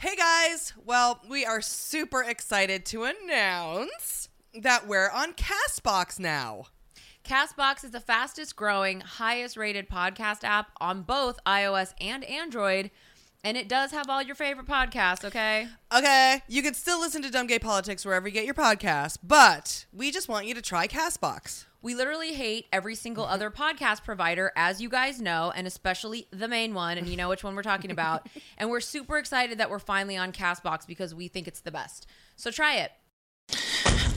Hey guys! Well, we are super excited to announce that we're on Castbox now. Castbox is the fastest growing, highest rated podcast app on both iOS and Android. And it does have all your favorite podcasts, okay? Okay, you can still listen to Dumb Gay Politics wherever you get your podcasts, but we just want you to try Castbox. We literally hate every single other podcast provider, as you guys know, and especially the main one, and you know which one we're talking about. and we're super excited that we're finally on Castbox because we think it's the best. So try it.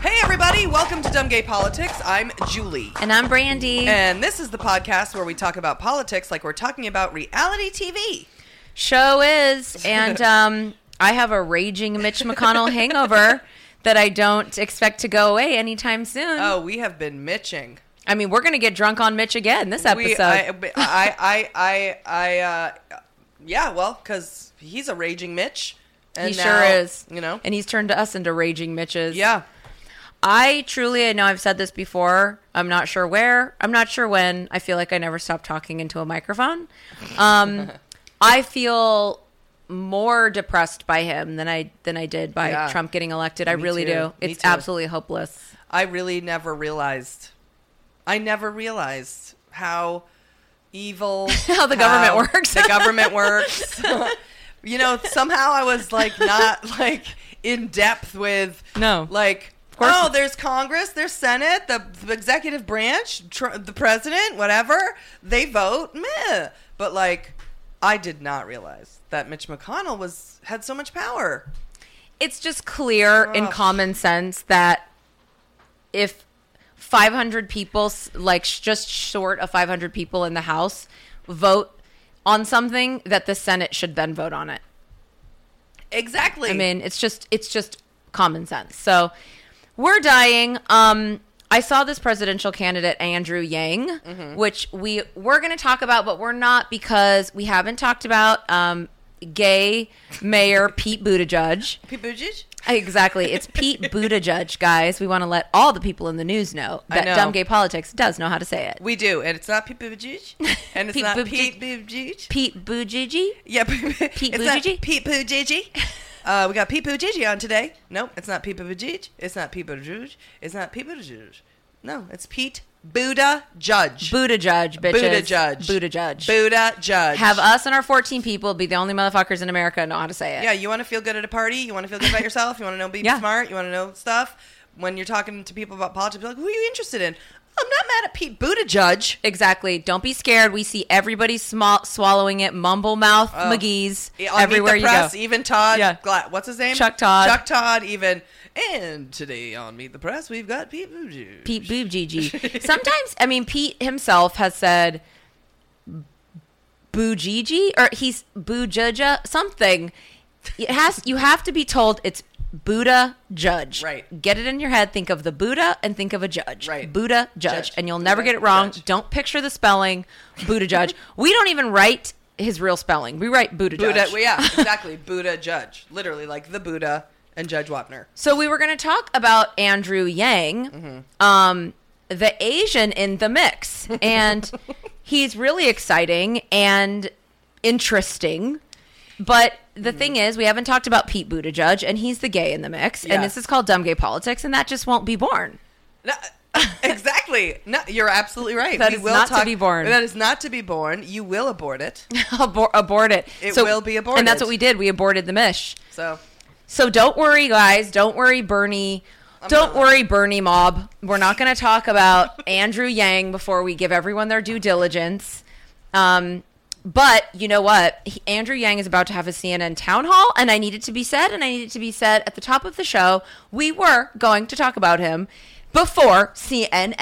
Hey everybody, welcome to Dumb Gay Politics. I'm Julie. And I'm Brandy. And this is the podcast where we talk about politics like we're talking about reality TV. Show is. And um, I have a raging Mitch McConnell hangover that I don't expect to go away anytime soon. Oh, we have been mitching. I mean, we're going to get drunk on Mitch again this episode. We, I, I, I, I, I, uh, yeah, well, because he's a raging Mitch. And he now, sure is. You know? And he's turned us into raging Mitches. Yeah. I truly, I know I've said this before. I'm not sure where. I'm not sure when. I feel like I never stopped talking into a microphone. Um, I feel more depressed by him than I than I did by Yeah. Trump getting elected. I really too. do. Me It's too. absolutely hopeless. I really never realized. I never realized how evil How the government works. the government works. you know, somehow I was like not like in depth with No. like. Course oh, there's Congress, there's Senate, the, the executive branch, tr- the president, whatever. They vote, meh. But like, I did not realize that Mitch McConnell was had so much power. It's just clear in common sense that if 500 people, like just short of 500 people in the House, vote on something, that the Senate should then vote on it. Exactly. I mean, it's just it's just common sense. So we're dying. Um, I saw this presidential candidate Andrew Yang, Mm-hmm. which we we're going to talk about, but we're not because we haven't talked about um, gay Mayor Pete Buttigieg. Pete Buttigieg? Exactly, it's Pete Buttigieg, guys. We want to let all the people in the news know that know. dumb gay politics does know how to say it. We do, and it's not Pete Buttigieg, and it's Pete not Buttigieg. Pete Buttigieg. Pete Buttigieg. Yeah, Pete Buttigieg? Pete Buttigieg. Uh, we got Pete Buttigieg on today. Nope, it's not Pete Buttigieg. It's not Pete Buttigieg. It's not Pete Buttigieg. No, it's Pete Buddha Judge. Buttigieg, bitches. Buddha Judge. Buttigieg. Buddha Judge. Have us and our 14 people be the only motherfuckers in America know how to say it. Yeah, you want to feel good at a party. You want to feel good about yourself. You want to know be Yeah. smart. You want to know stuff. When you're talking to people about politics, like, who are you interested in? I'm not mad at Pete Buttigieg. Exactly. Don't be scared. We see everybody small, swallowing it, mumble mouth Oh. McGee's on everywhere you Press, go. even Todd. Yeah. Gla- what's his name? Chuck Todd. Chuck Todd. Even and today on Meet the Press, we've got Pete Buttigieg. Pete Buttigieg. Sometimes, I mean, Pete himself has said Boogigi or he's Boojaja something. It has you have to be told it's Buddha judge. Right. Get it in your head. Think of the Buddha and think of a judge. Right. Buddha judge, Judge. and you'll never Buddha get it wrong. judge. Don't picture the spelling Buddha judge. we don't even write his real spelling. We write Buddha, Buddha. judge. Well, yeah, exactly. Buddha Judge. Literally, like the Buddha and Judge Wapner. So we were going to talk about Andrew Yang, Mm-hmm. um, the Asian in the mix, and he's really exciting and interesting. But the thing is, we haven't talked about Pete Buttigieg, and he's the gay in the mix, Yeah. and this is called dumb gay politics, and that just won't be born. No, exactly. No, you're absolutely right. That is not to be born. That is not to be born. You will abort it. Abor- abort it. It will be aborted. and that's what we did. We aborted the mish. So So don't worry, guys. Don't worry, Bernie. Don't worry, Bernie mob. We're not going to talk about Andrew Yang before we give everyone their due diligence. Um, but you know what? He, Andrew Yang is about to have a CNN town hall, and I need it to be said, and I need it to be said at the top of the show. We were going to talk about him before CNN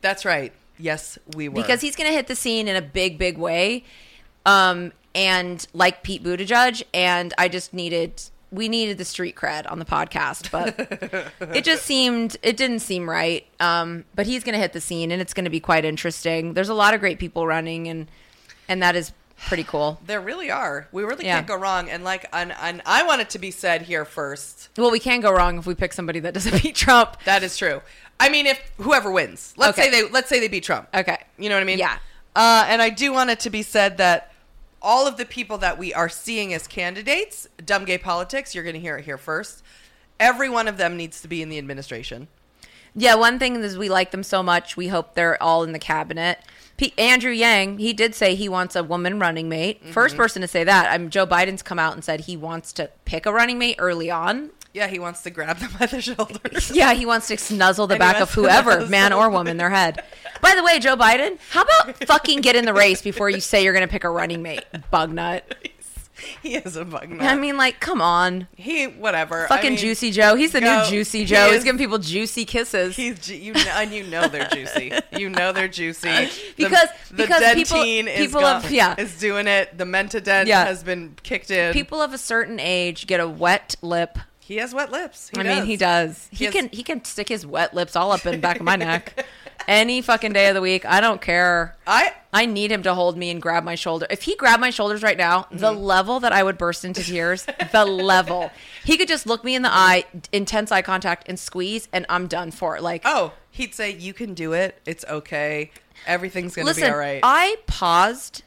That's right. Yes, we were. because he's going to hit the scene in a big, big way. Um, and like Pete Buttigieg, and I just needed we needed the street cred on the podcast, but it just seemed it didn't seem right. Um, but he's going to hit the scene, and it's going to be quite interesting. There's a lot of great people running, and and that is pretty cool. there really are. We really Yeah. can't go wrong. And like, and, and I want it to be said here first. Well, we can't go wrong if we pick somebody that doesn't beat Trump. That is true. I mean, if whoever wins, let's Okay. say they let's say they beat Trump. Okay. You know what I mean? Yeah. Uh, and I do want it to be said that all of the people that we are seeing as candidates, dumb gay politics, you're going to hear it here first. Every one of them needs to be in the administration. Yeah, one thing is we like them so much. We hope they're all in the cabinet. P- Andrew Yang, he did say he wants a woman running mate. Mm-hmm. First person to say that. I'm Joe Biden's come out and said he wants to pick a running mate early on. Yeah, he wants to grab them by the shoulders. Yeah, he wants to snuzzle the And back of whoever, man or woman, their head. By the way, Joe Biden, how about fucking get in the race before you say you're going to pick a running mate, bug nut? he is a bug nut. I mean, like, come on. he whatever. I Fucking mean, Juicy Joe. He's the go- new Juicy he Joe. He's giving people juicy kisses. He's you know, and you know they're juicy. You know they're juicy The- Because- the, because people- is people gone- of- yeah. is doing it. The mentadent Yeah. has been kicked in. People of a certain age get a wet lip he has wet lips. He I does. mean, he does. He, He has- can he can stick his wet lips all up in the back of my neck any fucking day of the week. I don't care. I I need him to hold me and grab my shoulder. If he grabbed my shoulders right now, the Mm-hmm. level that I would burst into tears, the level. He could just look me in the eye, intense eye contact, and squeeze, and I'm done for. Like, oh, he'd say you can do it. It's okay. Everything's gonna listen, be all right. I paused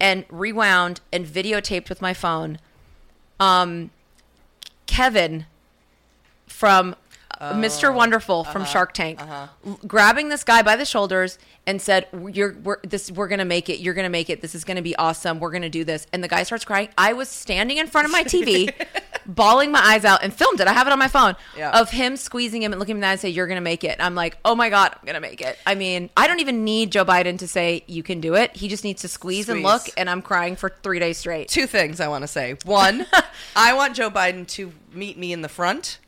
and rewound and videotaped with my phone. Um, Kevin from Mr. Wonderful from uh-huh. Shark Tank, uh-huh. l- grabbing this guy by the shoulders and said, "You're we're, this. We're gonna make it. You're gonna make it. This is gonna be awesome. We're gonna do this." And the guy starts crying. I was standing in front of my TV, bawling my eyes out, and filmed it. I have it on my phone Yeah. of him squeezing him and looking him in the eye and say, "You're gonna make it." I'm like, "Oh my god, I'm gonna make it." I mean, I don't even need Joe Biden to say you can do it. He just needs to squeeze, and look, and I'm crying for three days straight. Two things I want to say. One, I want Joe Biden to meet me in the front,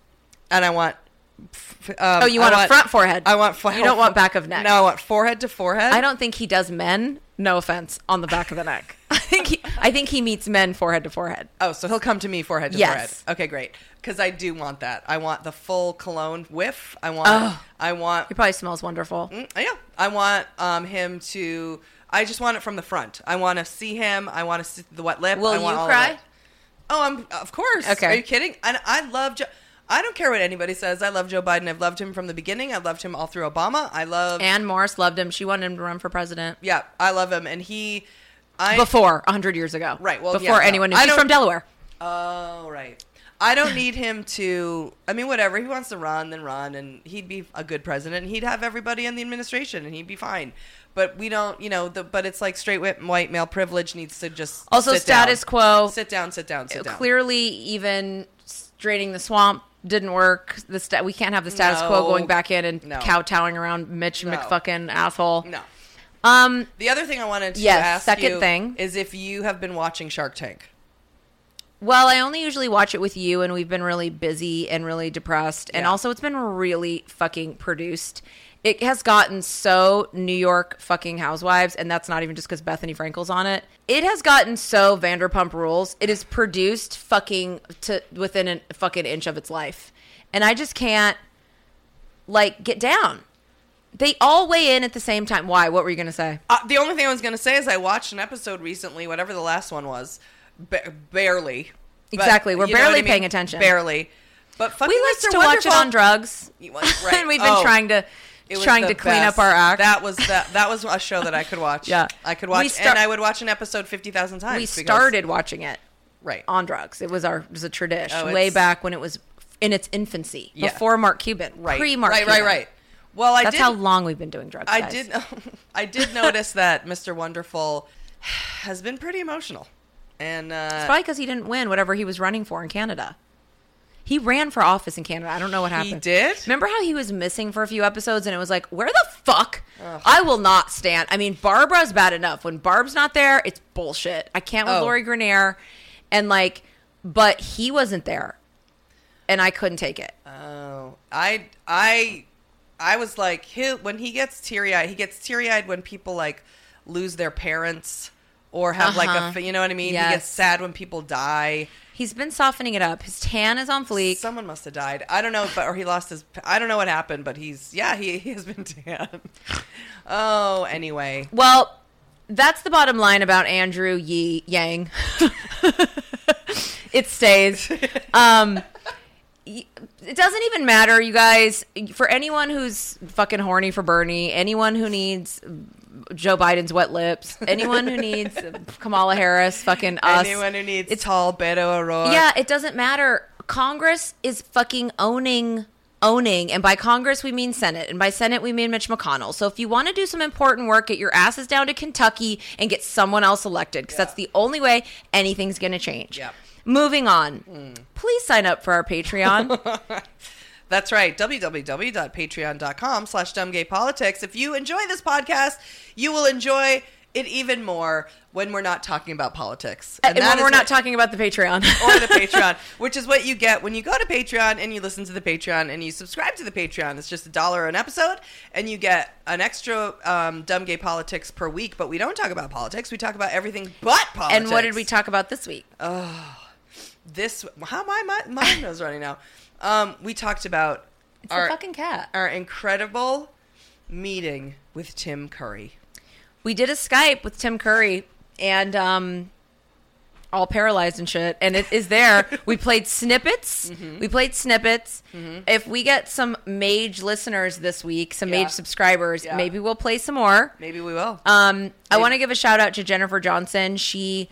and I want. Um, Oh, you I want a front forehead. I want. fo- You don't want back of neck. No, I want forehead to forehead. I don't think he does men. No offense on the back of the neck. I think he, I think he meets men forehead to forehead. Oh, so he'll come to me forehead to Yes. forehead. Okay, great. Because I do want that. I want the full cologne whiff. I want. Oh. I want. He probably smells wonderful. Mm, yeah, I want um, him to. I just want it from the front. I want to see him. I want to see the wet lip. Will I you cry? Oh, I'm of course. Okay. Are you kidding? And I love Joe. I don't care what anybody says. I love Joe Biden. I've loved him from the beginning. I loved him all through Obama. I love. Ann Morris loved him. She wanted him to run for president yeah, I love him, and he. I before hundred years ago. Right, well, before yeah, anyone knew. He's from Delaware. Oh, right. I don't need him to. I mean, whatever. He wants to run, then run, and he'd be a good president. And he'd have everybody in the administration, and he'd be fine. But we don't, you know. The, but it's like straight white, white male privilege needs to just Also, status down. quo. Sit down. Sit down. Sit down. Clearly, even draining the swamp didn't work. The sta- we can't have the status quo going back in and No. kowtowing around Mitch No. McFucking asshole. No. Um, The other thing I wanted to Yes, ask second you thing. is if you have been watching Shark Tank. Well, I only usually watch it with you, and we've been really busy and really depressed. And also, it's been really fucking produced. It has gotten so New York fucking housewives, and that's not even just because Bethenny Frankel's on it. It has gotten so Vanderpump Rules. It is produced fucking to within a fucking inch of its life, and I just can't like get down. They all weigh in at the same time. Why? What were you gonna say? Uh, the only thing I was going to say is I watched an episode recently, whatever the last one was, ba- barely. But Exactly, we're barely I mean? paying attention. Barely. But fucking We like to watch it on drugs, You want- right. and we've been Oh. trying to It was trying to clean best. up our act. That was that. That was a show that I could watch. Yeah. I could watch, start- and I would watch an episode fifty thousand times. we because- started watching it right. on drugs. It was our it was a tradition Oh, way back when it was in its infancy, Yeah. before Mark Cuban, right. pre Mark. Right. Right. Right. Well, I That's did. how long we've been doing drugs. I guys. did. I did notice that Mr. Wonderful has been pretty emotional, and uh, It's probably because he didn't win whatever he was running for in Canada. He ran for office in Canada. I don't know what happened. He did? Remember how he was missing for a few episodes and it was like, where the fuck? I will not stand. I mean, Barbara's bad enough. When Barb's not there, it's bullshit. I can't with Oh. Lori Greiner. And like, but he wasn't there. And I couldn't take it. Oh, I I I was like he, when he gets teary eyed. He gets teary eyed when people like lose their parents or have like a Uh-huh. you know what I mean. He gets sad when people die. He's been softening it up. His tan is on fleek. Someone must have died. I don't know, but or he lost his. I don't know what happened, but he's yeah he, he has been tan. Oh, anyway, Well, that's the bottom line about Andrew Yi Yang. it stays. Um, it doesn't even matter, you guys. For anyone who's fucking horny for Bernie, anyone who needs Joe Biden's wet lips, anyone who needs Kamala Harris, fucking us. anyone who needs It's- tall Beto O'Rourke. Yeah, it doesn't matter. Congress is fucking owning owning and by congress we mean senate and by senate we mean mitch mcconnell so if you want to do some important work get your asses down to kentucky and get someone else elected because Yeah. that's the only way anything's going to change Yep. moving on mm. please sign up for our patreon That's right. www.patreon.com slash dumbgaypolitics. If you enjoy this podcast, you will enjoy it even more when we're not talking about politics. and that when is we're not what- talking about the patreon or the Patreon, which is what you get when you go to Patreon and you listen to the Patreon and you subscribe to the Patreon. It's just a dollar an episode, and you get an extra um, dumb gay politics per week. But we don't talk about politics; we talk about everything but politics. and what did we talk about this week Oh, This how my my mind nose running now. Um, we talked about it's our a fucking cat our incredible meeting with Tim Curry. we did a Skype with Tim Curry and um all paralyzed and shit and it is there we played snippets Mm-hmm. we played snippets if we get some mage listeners this week some Yeah. mage subscribers Yeah. maybe we'll play some more Maybe we will. um i want to give a shout out to jennifer johnson she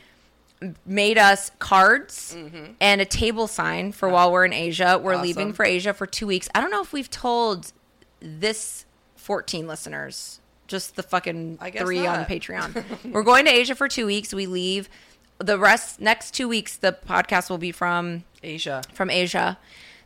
made us cards and a table sign for while we're in asia we're Mm-hmm. Awesome. leaving for asia for two weeks i don't know if we've told this 14 listeners just the fucking three on patreon we're going to asia for two weeks we leave the rest next two weeks the podcast will be from Asia. from asia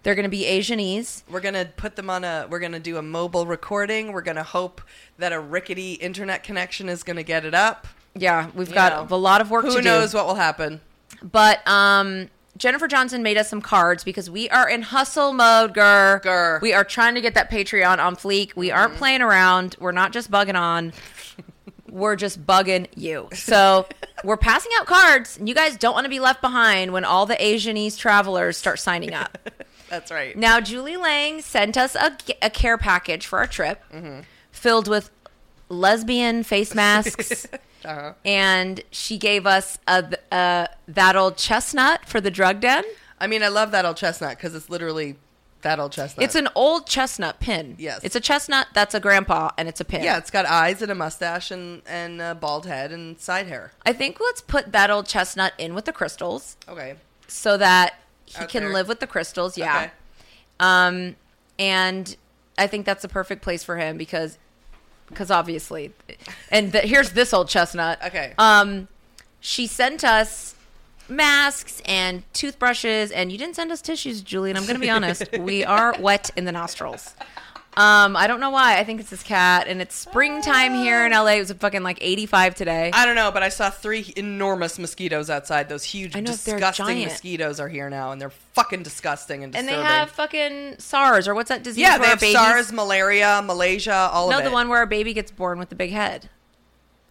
they're going to be asianese We're gonna put them on a. We're gonna do a mobile recording. We're gonna hope that a rickety internet connection is gonna get it up. Yeah we've got know, a lot of work Who to do knows what will happen? But um Jennifer Johnson made us some cards because we are in hustle mode. Gur. We are trying to get that Patreon on fleek. We aren't playing around. We're not just bugging on. we're just bugging you. So we're passing out cards, and you guys don't want to be left behind when all the Asianese travelers start signing up. That's right. Now, Julie Lang sent us a, a care package for our trip filled with lesbian face masks. Uh-huh. And she gave us a, a that old chestnut for the drug den. I mean, I love that old chestnut because it's literally that old chestnut. It's an old chestnut pin. Yes. It's a chestnut that's a grandpa and it's a pin. yeah. It's got eyes and a mustache and and a bald head and side hair. I think let's put that old chestnut in with the crystals Okay. so that he Out can there. live with the crystals. Yeah. Okay. Um, and I think that's a perfect place for him because, because obviously, and the, here's this old chestnut. Okay. Um, she sent us masks and toothbrushes, and you didn't send us tissues, Julian. I'm going to be honest. we are wet in the nostrils. Um, I don't know why. I think it's this cat, and it's springtime here in LA. It was fucking like 85 today. I don't know, but I saw three enormous mosquitoes outside. Those huge, know, they're disgusting giant. mosquitoes are here now, and they're fucking disgusting and and disturbing. they have fucking SARS or what's that disease? yeah, where they our have babies- SARS, malaria, Malaysia, all No, of it. No, the one where a baby gets born with a big head.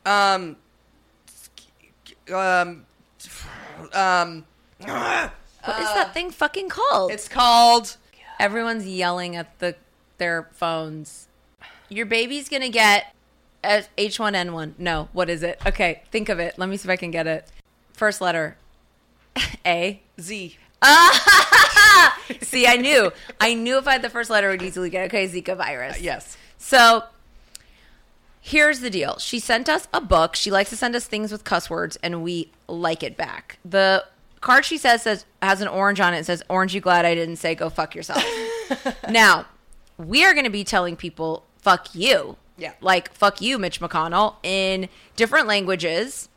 Um. Um. Um. What is that thing fucking called? It's called. Everyone's yelling at the their phones. Your baby's gonna get a H1N1. No, what is it? Okay, think of it. Let me see if I can get it. First letter. A. Z. See, I knew. I knew if I had the first letter, I would easily get it. Okay, Zika virus. Uh, yes. So here's the deal. She sent us a book. She likes to send us things with cuss words, and we like it back. The card she says says has an orange on it. It says, "Orange, you glad I didn't say go fuck yourself." now we are going to be telling people "fuck you." Yeah. like "fuck you," Mitch McConnell in different languages.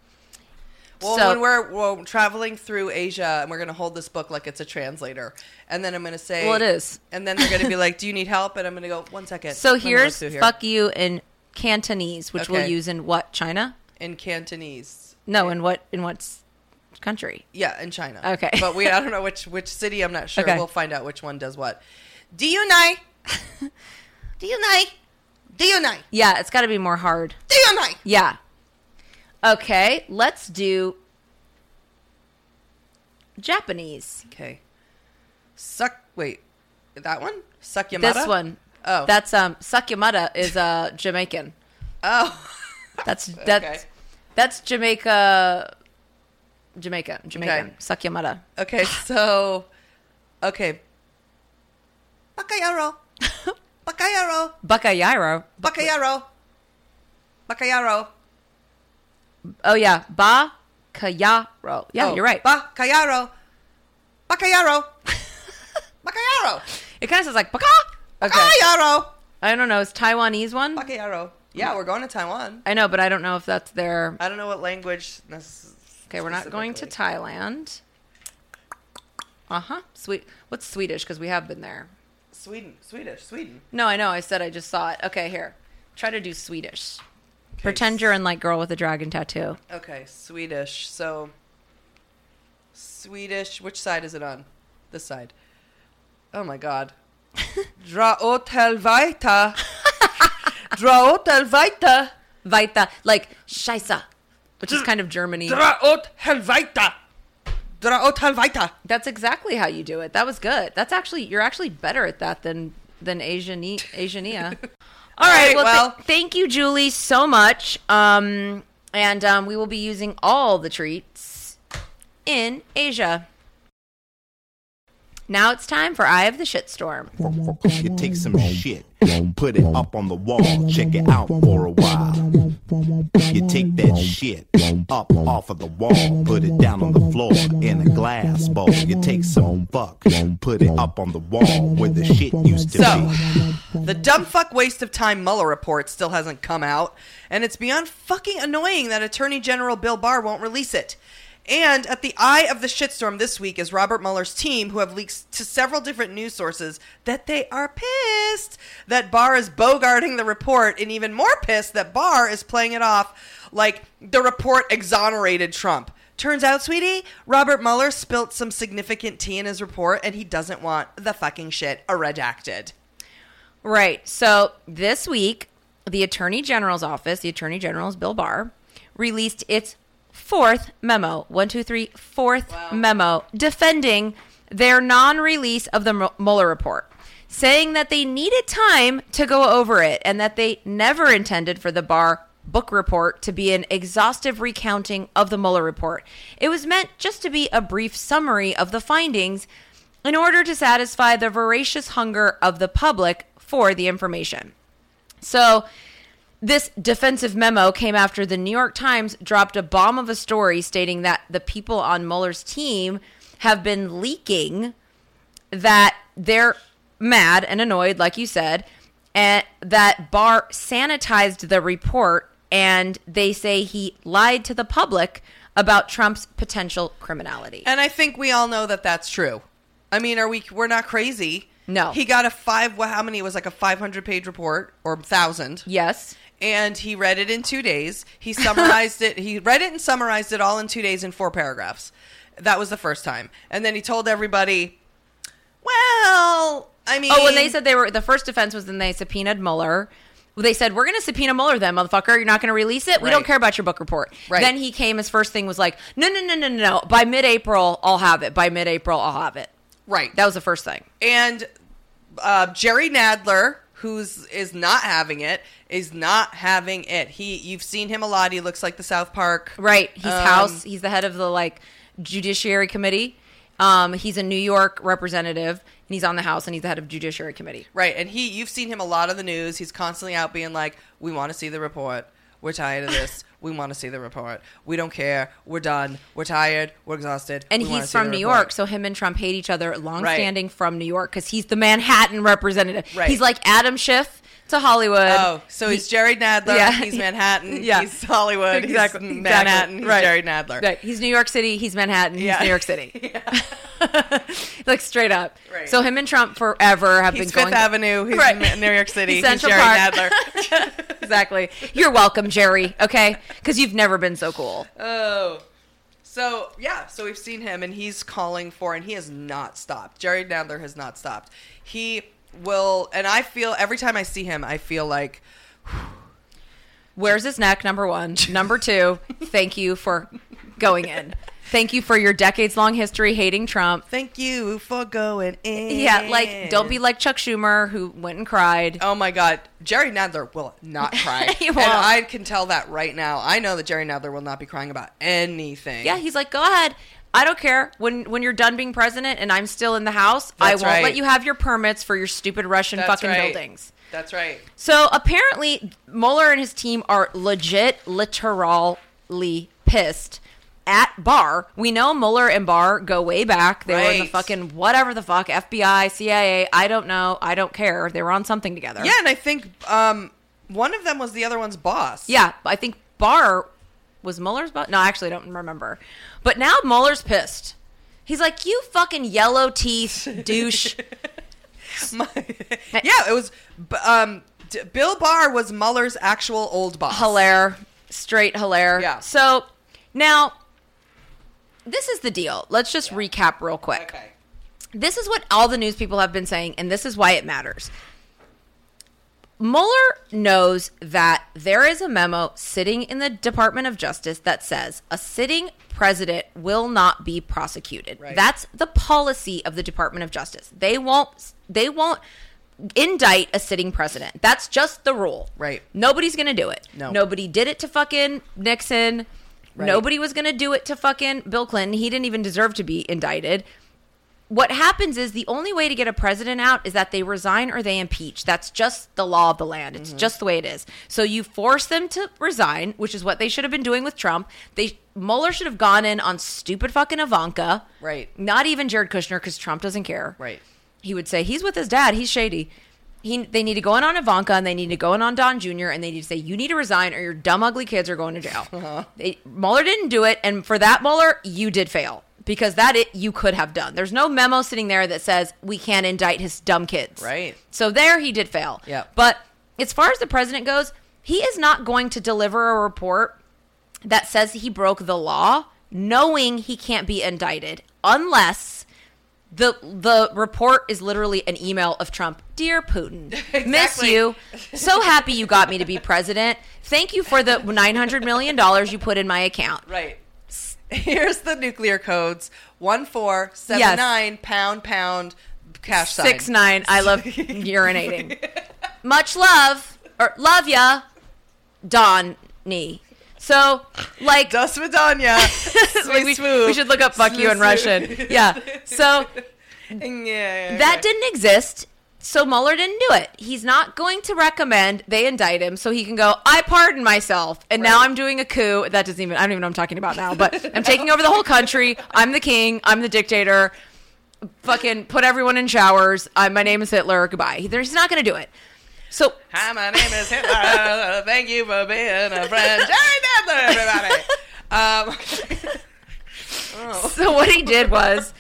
Well, So- when we're well, traveling through Asia and we're going to hold this book like it's a translator, and then I'm going to say, Well, it is. and then they're going to be like, "Do you need help?" And I'm going to go, "One second. So Let me look here's here." fuck you in Cantonese, which we'll use in what China? in Cantonese. No, in what in what country? Yeah, in China. Okay. but we I don't know which which city. I'm not sure. Okay. We'll find out which one does what. Do you know? Do you know? Do you know? Yeah, it's got to be more hard. Do you know? Yeah. Okay, let's do Japanese. Okay. Suck. Wait, that one. Suck Yamada. This one. Oh. That's um Sakyamada is uh Jamaican. Oh. That's that's Okay. that's Jamaica Jamaica. Jamaican. Okay. Sakyamada. Okay. So. Okay. Bakayaro. Bakayaro. Bakayaro. Bakayaro. Bakayaro. Oh yeah, Ba Kayaro. Yeah, Oh, you're right. Bakayaro. Bakayaro. Bakayaro. It kind of sounds like Baka. Okay. Bakayaro. I don't know. Is Taiwanese one? Bakayaro. Yeah, we're going to Taiwan. I know, but I don't know if that's their. I don't know what language. Okay, we're not going to. Thailand. Uh huh. Sweet. What's Swedish? Because we have been there. Sweden. Swedish. Sweden. No, I know. I said I just saw it. Okay, here. Try to do Swedish. Okay, Pretend you're in like Girl with a Dragon Tattoo. Okay, Swedish. So, Swedish. Which side is it on? This side. Oh my god. Dra åt helvete. Dra åt helvete. Weiter, like Scheisse, which is kind of Germany. Dra åt helvete. Dra åt helvete. That's exactly how you do it. That was good. That's actually you're actually better at that than than Asian Asiania. All right. right, Well, well- th- thank you, Julie, so much. Um, and um, we will be using all the treats in Asia. Now it's time for Eye of the Shitstorm. You take some shit, put it up on the wall, check it out for a while. You take that shit up off of the wall, put it down on the floor in a glass bowl. You take some fuck, put it up on the wall where the shit used to So, be. the dumb fuck waste of time Mueller report still hasn't come out, and it's beyond fucking annoying that Attorney General Bill Barr won't release it. And at the eye of the shitstorm this week is Robert Mueller's team, who have leaked to several different news sources that they are pissed that Barr is bogarting the report, and even more pissed that Barr is playing it off like the report exonerated Trump. Turns out, sweetie, Robert Mueller spilt some significant tea in his report, and he doesn't want the fucking shit redacted. Right. So this week, the Attorney General's office, the Attorney General's Bill Barr, released its fourth memo. One, two, three, fourth Wow. memo defending their non-release of the Mu- Mueller report, saying that they needed time to go over it and that they never intended for the Barr book report to be an exhaustive recounting of the Mueller report. It was meant just to be a brief summary of the findings in order to satisfy the voracious hunger of the public for the information. So, this defensive memo came after the New York Times dropped a bomb of a story stating that the people on Mueller's team have been leaking that they're mad and annoyed, like you said, and that Barr sanitized the report and they say he lied to the public about Trump's potential criminality. And I think we all know that that's true. I mean, are we? We're not crazy. No. He got a five. How many? It was like a five hundred page report or thousand. yes. And he read it in two days. He summarized it. He read it and summarized it all in two days in four paragraphs. That was the first time. And then he told everybody, "Well, I mean, Oh, when they said they were the first defense was then they subpoenaed Mueller. They said we're going to subpoena Mueller, then motherfucker. You're not going to release it. We Right. don't care about your book report. Right. Then he came. His first thing was like, no, no, no, no, no, no. By mid-April, I'll have it. By mid-April, I'll have it. right That was the first thing. and uh, Jerry Nadler, who's is not having it, is not having it. He, you've seen him a lot. He looks like the South Park. Right. He's Um, House. He's the head of the like Judiciary Committee. Um, he's a New York representative, and he's on the House, and he's the head of Judiciary Committee. Right, and he you've seen him a lot on the news. He's constantly out being like, "We want to see the report. We're tired of this. we want to see the report. We don't care. We're done. We're tired. We're exhausted." And We he's from New report." York, so him and Trump hate each other, long-standing from New York, because he's the Manhattan representative. Right. He's like Adam Schiff, to Hollywood. Oh, so he's Jerry Nadler. Yeah. He's Manhattan. Yeah. He's Hollywood. exactly. He's exactly. Manhattan. He's right. Jerry Nadler. Right. He's New York City. He's Manhattan. Yeah. He's New York City. like straight up. Right. So him and Trump forever have He's been Fifth going. Avenue. He's Right. in New York City. He's He's, Central Jerry Park. Nadler. exactly. You're welcome, Jerry. Okay, because you've never been so cool. Oh. So, yeah, so we've seen him and he's calling for, and he has not stopped. Jerry Nadler has not stopped. He will, and I feel, every time I see him, I feel like, Where's his neck? Number one. Number two. thank you for going in. Thank you for your decades long history hating Trump. thank you for going in. Yeah, like don't be like Chuck Schumer who went and cried. Oh my God, Jerry Nadler will not cry, and. I can tell that right now. I know that Jerry Nadler will not be crying about anything. Yeah, he's like, go ahead. I don't care when when you're done being president and I'm still in the House. I won't right. let you have your permits for your stupid Russian That's fucking right. buildings. that's right. So apparently, Mueller and his team are legit, literally pissed at Barr. We know Mueller and Barr go way back. They were in the fucking whatever the fuck, FBI, CIA. I don't know. I don't care. They were on something together. Yeah, and I think um, one of them was the other one's boss. Yeah, I think Barr was Mueller's boss. No, actually, I don't remember. But now Mueller's pissed. He's like, "You fucking yellow teeth douche." My- yeah, it was. Um, D- Bill Barr was Mueller's actual old boss. Hilaire, straight Hilaire. Yeah. So now, this is the deal. Let's just recap real quick. Okay. This is what all the news people have been saying, and this is why it matters. Mueller knows that there is a memo sitting in the Department of Justice that says a sitting president will not be prosecuted. Right. That's the policy of the Department of Justice. They won't they won't indict a sitting president. That's just the rule. Right. Nobody's going to do it. No. Nobody did it to fucking Nixon. Right. Nobody was going to do it to fucking Bill Clinton. He didn't even deserve to be indicted what happens is the only way to get a president out is that they resign or they impeach. That's just the law of the land. It's just the way it is. So you force them to resign, which is what they should have been doing with Trump. They Mueller should have gone in on stupid fucking Ivanka. Right. Not even Jared Kushner because Trump doesn't care. Right. He would say he's with his dad. He's shady. He, they need to go in on Ivanka and they need to go in on Don Jr. and they need to say you need to resign or your dumb ugly kids are going to jail. Uh-huh. They, Mueller didn't do it, and for that Mueller, you did fail because that it you could have done. There's no memo sitting there that says we can't indict his dumb kids. Right. So there he did fail. Yep. But as far as the president goes, he is not going to deliver a report that says he broke the law, knowing he can't be indicted unless the the report is literally an email of Trump. Dear Putin, miss you. So happy you got me to be president. Thank you for the nine hundred million dollars you put in my account. Right. Here's the nuclear codes: one four seven nine pound pound cash. Six nine. I love urinating. Much love or love ya, Donny. So like Dust Madonna. Swiss we, we should look up "fuck you" in Russian. Yeah. So Yeah, yeah, yeah. that didn't exist so Mueller didn't do it. He's not going to recommend they indict him so he can go, I pardon myself. And now I'm doing a coup. That doesn't even, I don't even know what I'm talking about now, but I'm taking over the whole country. I'm the king. I'm the dictator. Fucking put everyone in showers. I, my name is Hitler. Goodbye. He- He's not going to do it. So Hi, my name is Hitler. Thank you for being a friend. Jerry Nadler, everybody. Um, so what he did was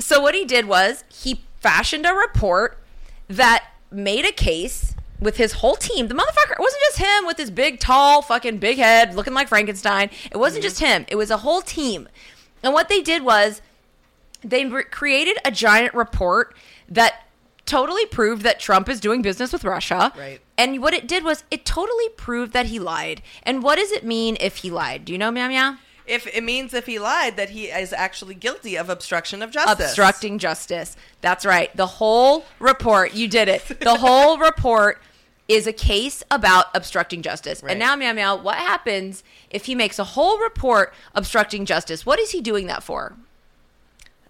so what he did was he fashioned a report that made a case with his whole team. The motherfucker it wasn't just him with his big, tall, fucking big head looking like Frankenstein. It wasn't mm-hmm. just him. It was a whole team. And what they did was they re- created a giant report that totally proved that Trump is doing business with Russia. Right. And what it did was it totally proved that he lied. And what does it mean if he lied? Do you know, Meow Meow? If it means if he lied that he is actually guilty of obstruction of justice. obstructing justice. That's right. The whole report, you did it. The whole report is a case about obstructing justice. Right. And now, meow meow, what happens if he makes a whole report obstructing justice? What is he doing that for?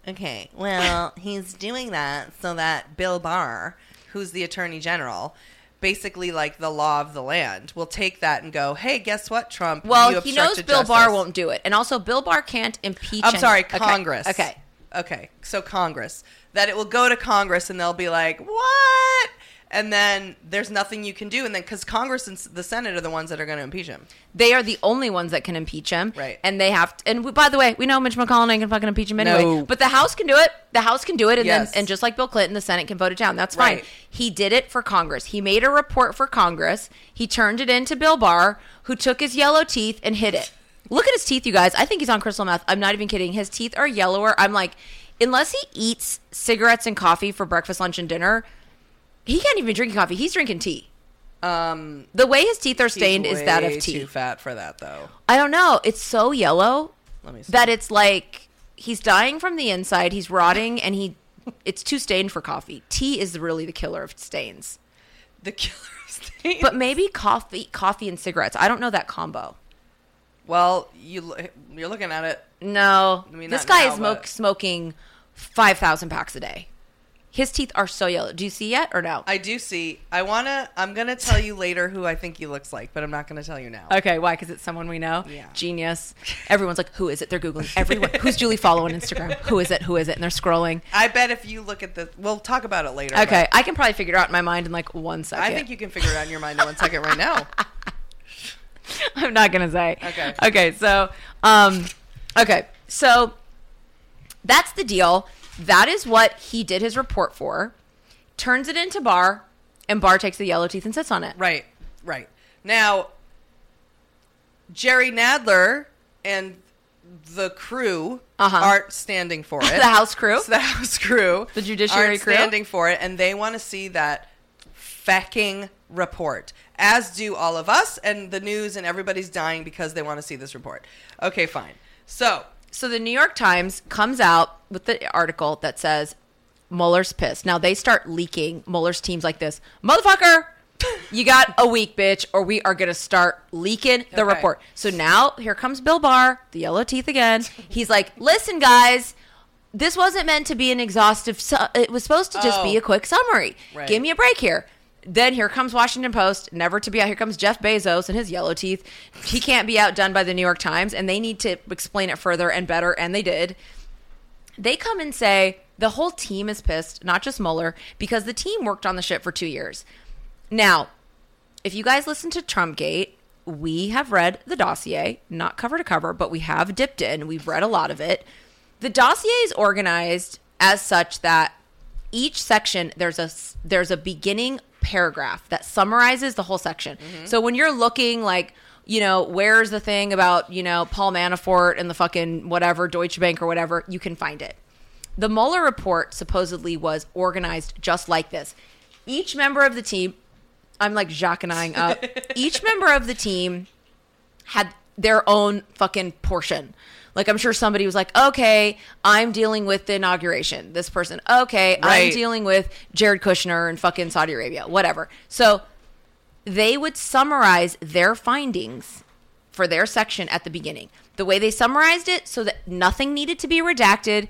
Okay, well, he's doing that so that Bill Barr, who's the attorney general, basically like the law of the land, will take that and go, "Hey, guess what, Trump? Well, You he knows Bill Barr won't do it. And also, Bill Barr can't impeach. I'm sorry, Okay. Congress. Okay. Okay, so Congress. That it will go to Congress and they'll be like, "What?" And then there's nothing you can do, and then because Congress and the Senate are the ones that are going to impeach him. They are the only ones that can impeach him. Right. And they have to, and we, by the way, we know Mitch McConnell ain't gonna fucking impeach him anyway. No. But the House can do it. The House can do it and Yes. then and just like Bill Clinton, the Senate can vote it down. That's fine. Right. He did it for Congress. He made a report for Congress. He turned it in to Bill Barr, who took his yellow teeth and hid it. Look at his teeth, you guys. I think he's on crystal meth. I'm not even kidding. His teeth are yellower. I'm like, unless he eats cigarettes and coffee for breakfast, lunch, and dinner, he can't even drink coffee. He's drinking tea. Um, The way his teeth are stained is that of tea. Too fat for that, though. I don't know. It's so yellow Let me see. that it's like he's dying from the inside. He's rotting, and he it's too stained for coffee. Tea is really the killer of stains. the killer stain. But maybe coffee, coffee and cigarettes. I don't know that combo. well, you lo- you're looking at it. No, I mean, this not guy now, is but- smoking five thousand packs a day. His teeth are so yellow. Do you see yet or no? I do see. I wanna. I'm gonna tell you later who I think he looks like, but I'm not gonna tell you now. Okay, why? Because it's someone we know. Yeah. Genius. Everyone's like, who is it? They're googling. Everyone. Who's Julie follow on Instagram? Who is it? Who is it? And they're scrolling. I bet if you look at the, we'll talk about it later. Okay, I can probably figure it out in my mind in like one second. I think you can figure it out in your mind in one second right now. I'm not gonna say. Okay. Okay. So, um, okay. So that's the deal. That is what he did his report for. Turns it into Barr, and Barr takes the yellow teeth and sits on it. Right, right. Now, Jerry Nadler and the crew Uh-huh. aren't standing for it. The house crew? the house crew, The judiciary aren't crew? standing for it, and they want to see that fecking report. As do all of us, and the news, and everybody's dying because they want to see this report. Okay, fine. So, So the New York Times comes out with the article that says Mueller's pissed. Now they start leaking Mueller's teams like this, motherfucker. You got a week, bitch, or we are gonna start leaking the Okay. report. So now here comes Bill Barr, the yellow teeth again. He's like, "Listen, guys, this wasn't meant to be an exhaustive. Su- it was supposed to just be Oh. a quick summary. Right. Give me a break here." Then here comes Washington Post, never to be out. Here comes Jeff Bezos and his yellow teeth. He can't be outdone by the New York Times, and they need to explain it further and better, and they did they come and say the whole team is pissed, not just Mueller, because the team worked on the shit for two years. Now, if you guys listen to Trumpgate, we have read the dossier, not cover to cover, but we have dipped in. We've read a lot of it. The dossier is organized as such that each section there's a there's a beginning paragraph that summarizes the whole section. So when you're looking like you know, where's the thing about, you know, Paul Manafort and the fucking whatever, Deutsche Bank or whatever, you can find it. The Mueller report supposedly was organized just like this. Each member of the team, I'm like Jacques and eyeing up, each member of the team had their own fucking portion. Like I'm sure somebody was like, "Okay, I'm dealing with the inauguration." This person, "Okay, I'm dealing with Jared Kushner and fucking Saudi Arabia, whatever." So they would summarize their findings for their section at the beginning. The way they summarized it so that nothing needed to be redacted,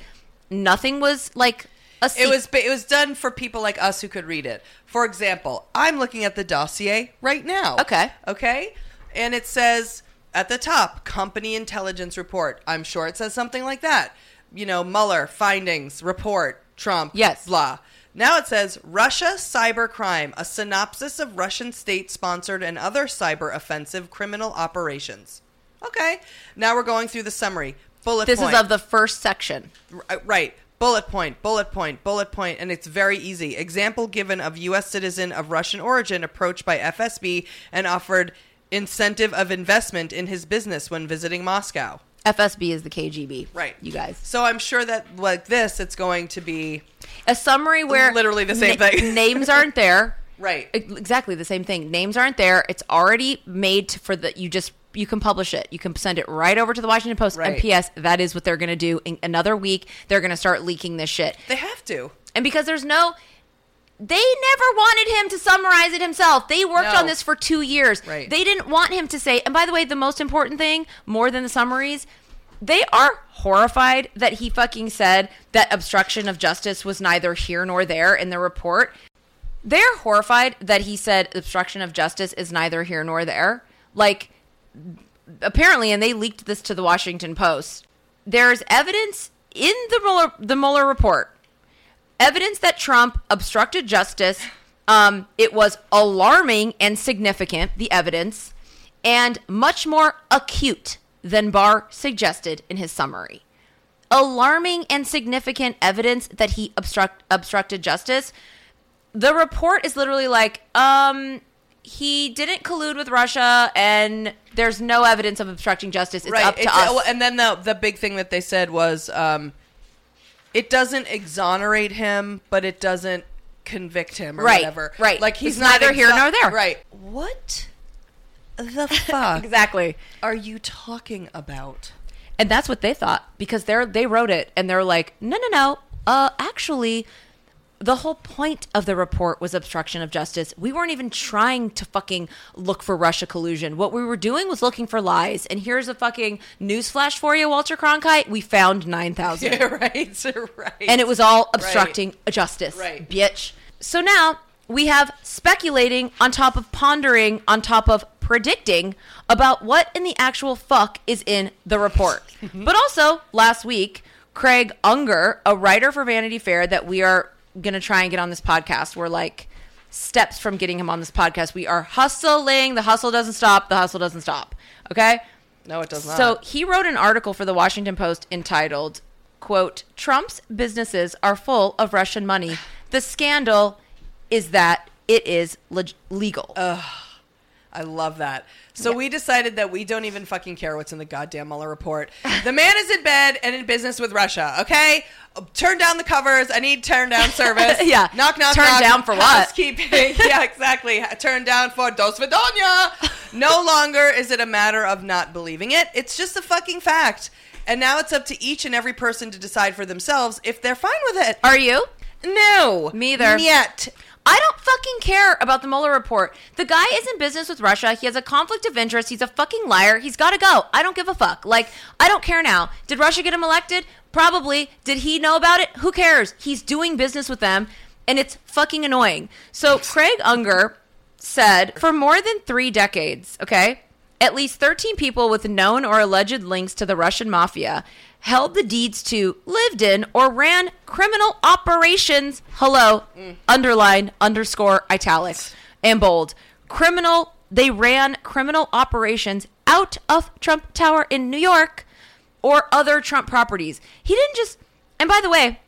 nothing was like a It was it was done for people like us who could read it. For example, I'm looking at the dossier right now. Okay. Okay? And it says at the top, company intelligence report. I'm sure it says something like that. You know, Mueller findings report, Trump, Yes. blah. Now it says Russia cybercrime, a synopsis of Russian state sponsored and other cyber offensive criminal operations. Okay. Now we're going through the summary. Bullet this point. is of the first section. Uh, Right. Bullet point, bullet point, bullet point, and it's very easy. Example given of U.S. citizen of Russian origin approached by FSB and offered incentive of investment in his business when visiting Moscow. FSB is the KGB. Right. You guys. So I'm sure that like this, it's going to be A summary where Literally the same thing. names aren't there. right. Exactly the same thing. Names aren't there. It's already made for the you just you can publish it. You can send it right over to the Washington Post. Right. And P.S. That is what they're going to do in another week. They're going to start leaking this shit. They have to. And because there's no they never wanted him to summarize it himself. They worked No. on this for 2 years. Right. They didn't want him to say. And by the way, the most important thing, more than the summaries, they are horrified that he fucking said that obstruction of justice was neither here nor there in the report. They're horrified that he said obstruction of justice is neither here nor there. Like apparently, and they leaked this to the Washington Post. There's evidence in the Mueller, the Mueller report, evidence that Trump obstructed justice Um, it was alarming and significant, the evidence, and much more acute than Barr suggested in his summary. Alarming and significant evidence that he obstruct, obstructed justice. The report is literally like, um, he didn't collude with Russia, and there's no evidence of obstructing justice. It's up to It's- us. uh, And then the the big thing that they said was, um, it doesn't exonerate him, but it doesn't convict him or Right, whatever. right. Like he's neither here nor there. Right. What the fuck exactly. are you talking about? And that's what they thought because they're they wrote it and they're like, no, no, no. Uh, actually, the whole point of the report was obstruction of justice. We weren't even trying to fucking look for Russia collusion. What we were doing was looking for lies. And here's a fucking newsflash for you, Walter Cronkite. We found nine thousand, Yeah, right. right. and it was all obstructing justice, Right. bitch. So now we have speculating on top of pondering on top of predicting about what in the actual fuck is in the report. but also last week, Craig Unger, a writer for Vanity Fair that we are going to try and get on this podcast, we're like steps from getting him on this podcast. We are hustling. The hustle doesn't stop. The hustle doesn't stop. Okay? no, it does not. So he wrote an article for the Washington Post entitled, quote, Trump's businesses are full of Russian money. The scandal is that it is leg- legal. I love that. So we decided that we don't even fucking care what's in the goddamn Mueller report. The man is in bed and in business with Russia. Okay, turn down the covers. I need turn down service. Yeah. knock knock. Turn knock. down for what? Housekeeping. yeah, exactly. Turn down for Dos Vidonia. No longer is it a matter of not believing it. It's just a fucking fact. And now it's up to each and every person to decide for themselves if they're fine with it. Are you? No, Me either. Yet. I don't fucking care about the Mueller report. The guy is in business with Russia. He has a conflict of interest. He's a fucking liar. He's got to go. I don't give a fuck. Like, I don't care now. Did Russia get him elected? Probably. Did he know about it? Who cares? He's doing business with them, and it's fucking annoying. So, Craig Unger said for more than three decades, okay, at least 13 people with known or alleged links to the Russian mafia held the deeds to, lived in, or ran criminal operations. Hello, mm. underline, underscore, italics, and bold. Criminal, they ran criminal operations out of Trump Tower in New York or other Trump properties. He didn't just, and by the way,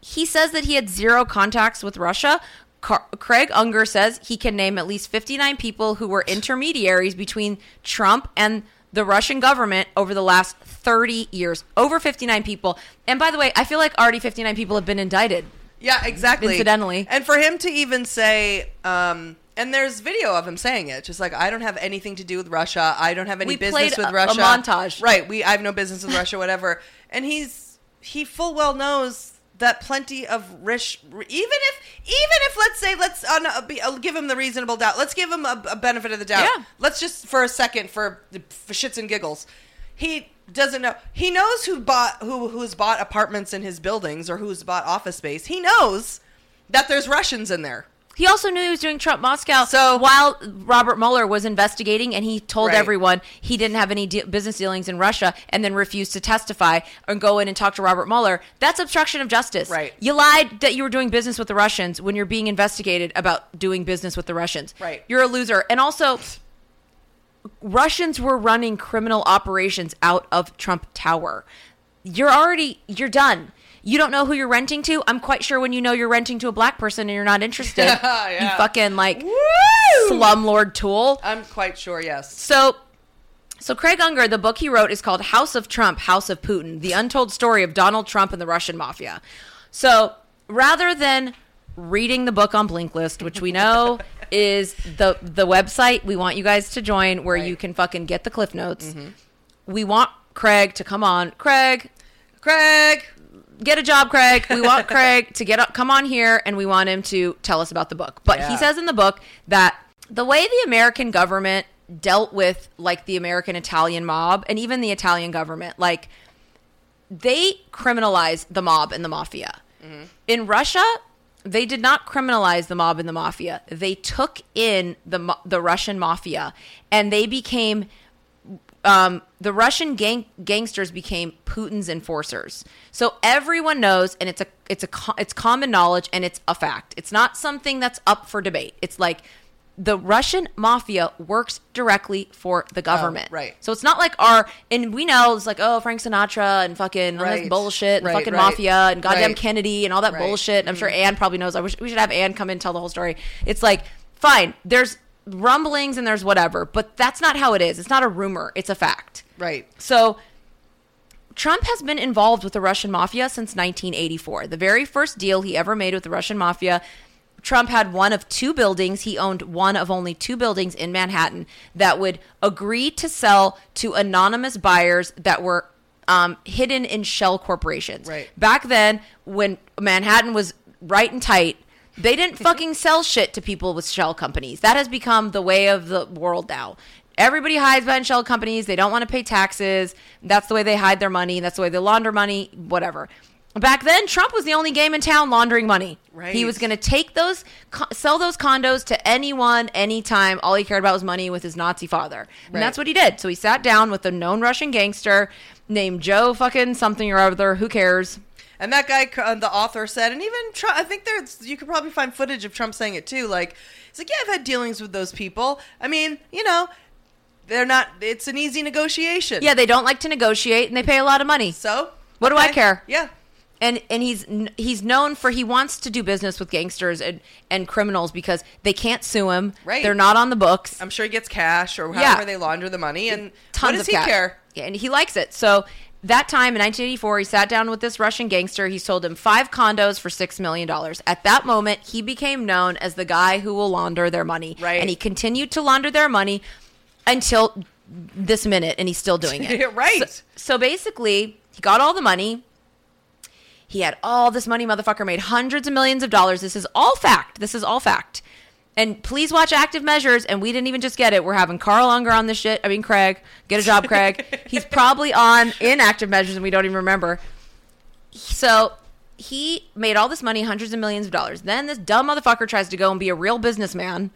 he says that he had zero contacts with Russia. Car- Craig Unger says he can name at least 59 people who were intermediaries between Trump and the Russian government over the last 30 years. Over 59 people. And by the way, I feel like already 59 people have been indicted. Yeah, exactly. Incidentally. And for him to even say, um, and there's video of him saying it, just like I don't have anything to do with Russia. I don't have any We business with a- a Russia. montage. Right. We I have no business with Russia, whatever. And he's he full well knows that plenty of rich even if even if let's say let's uh, be, uh, give him the reasonable doubt. Let's give him a, a benefit of the doubt. Yeah. let's just for a second for, for shits and giggles. He doesn't know. He knows who bought who who's bought apartments in his buildings or who's bought office space. He knows that there's russians in there He also knew he was doing Trump Moscow. So- while Robert Mueller was investigating, and he told Right. everyone he didn't have any de- business dealings in Russia, and then refused to testify and go in and talk to Robert Mueller. That's obstruction of justice. Right. You lied that you were doing business with the Russians when you're being investigated about doing business with the Russians. Right. You're a loser. And also, Russians were running criminal operations out of Trump Tower. You're already you're done. You don't know who you're renting to. I'm quite sure when you know you're renting to a black person and you're not interested, Yeah. you fucking like Woo! slumlord tool. i'm quite sure yes So, so Craig Unger, the book he wrote is called House of Trump, House of Putin: The Untold Story of Donald Trump and the Russian Mafia. So, rather than reading the book on Blinkist, which we know is the the website we want you guys to join, where you Right. Mm-hmm. can fucking get the cliff notes, we want Craig to come on. Craig, craig get a job, Craig. We want Craig to get up, come on here, and we want him to tell us about the book. But he says in the book that the way the American government dealt with like the American Italian mob and even the Italian government, like they criminalized the mob and the mafia. Mm-hmm. In Russia, they did not criminalize the mob and the mafia. They took in the the Russian mafia and they became um, the Russian gang- gangsters became Putin's enforcers. So everyone knows, and it's a it's a it's common knowledge, and it's a fact. It's not something that's up for debate. It's like the Russian mafia works directly for the government. Oh, right. So it's not like our and we know it's like oh Frank Sinatra and fucking all this Right. bullshit and Right, fucking right. mafia and goddamn. Kennedy and all that. Mm-hmm. bullshit. And I'm sure Anne probably knows. I wish we should have Anne come in and tell the whole story. It's like fine. There's rumblings and there's whatever, but that's not how it is. It's not a rumor. It's a fact. Right. So Trump has been involved with the Russian mafia since 1984. The very first deal he ever made with the Russian mafia, Trump had one of two buildings. He owned one of only two buildings in Manhattan that would agree to sell to anonymous buyers that were um, hidden in shell corporations. Right. Back then, when Manhattan was right and tight, they didn't fucking sell shit to people with shell companies. That has become the way of the world now. Everybody hides behind shell companies. They don't want to pay taxes. That's the way they hide their money. That's the way they launder money, whatever. Back then, Trump was the only game in town laundering money. Right. He was going to take those, sell those condos to anyone, anytime. All he cared about was money with his Nazi father. And Right. that's what he did. So he sat down with a known Russian gangster named Joe fucking something or other. Who cares? And that guy, uh, the author said, and even Trump, I think there's, you could probably find footage of Trump saying it too. Like, he's like, yeah, I've had dealings with those people. I mean, you know, they're not, it's an easy negotiation. Yeah, they don't like to negotiate and they pay a lot of money. So, What do I care? Yeah. and and he's he's known for he wants to do business with gangsters and, and criminals because they can't sue him. Right. They're not on the books. I'm sure he gets cash or Yeah. however they launder the money. And Tons what does of he cash. care? Yeah, and he likes it. So that time in 1984, he sat down with this Russian gangster. He sold him five condos for six million dollars. At that moment, he became known as the guy who will launder their money. Right. And he continued to launder their money until this minute, and he's still doing it. right. So, so basically, he got all the money. He had all this money, motherfucker made hundreds of millions of dollars. This is all fact. This is all fact. And please watch Active Measures. And we didn't even just get it. We're having Carl Unger on this shit. I mean, Craig. Get a job, Craig. He's probably on in Active Measures and we don't even remember. So he made all this money, hundreds of millions of dollars. Then this dumb motherfucker tries to go and be a real businessman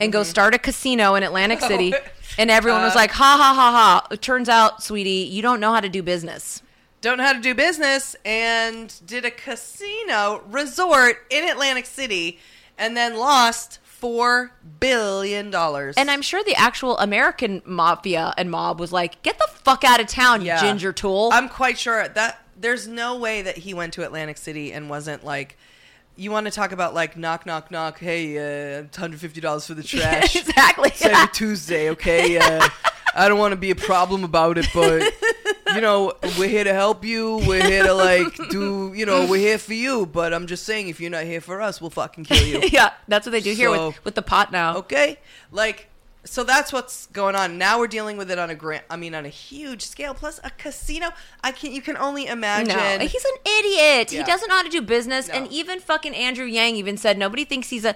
and go mm-hmm. start a casino in Atlantic oh. City. And everyone was uh. like, ha ha ha ha. It turns out, sweetie, you don't know how to do business. Don't know how to do business and did a casino resort in Atlantic City and then lost $4 billion. And I'm sure the actual American mafia and mob was like, get the fuck out of town, you Yeah. ginger tool. I'm quite sure that there's no way that he went to Atlantic City and wasn't like, you want to talk about like knock knock knock. Hey, uh, hundred fifty dollars for the trash. exactly. It's every Tuesday, okay? Uh, I don't want to be a problem about it, but you know, we're here to help you. We're here to like do, you know, we're here for you. But I'm just saying, if you're not here for us, we'll fucking kill you. yeah, that's what they do here So- with, with the pot now. Okay, like so that's what's going on. Now we're dealing with it on a grand, I mean, on a huge scale. Plus a casino. I can not You can only imagine. No, he's an idiot. He Yeah. doesn't know how to do business. No. And even fucking Andrew Yang even said nobody thinks he's a.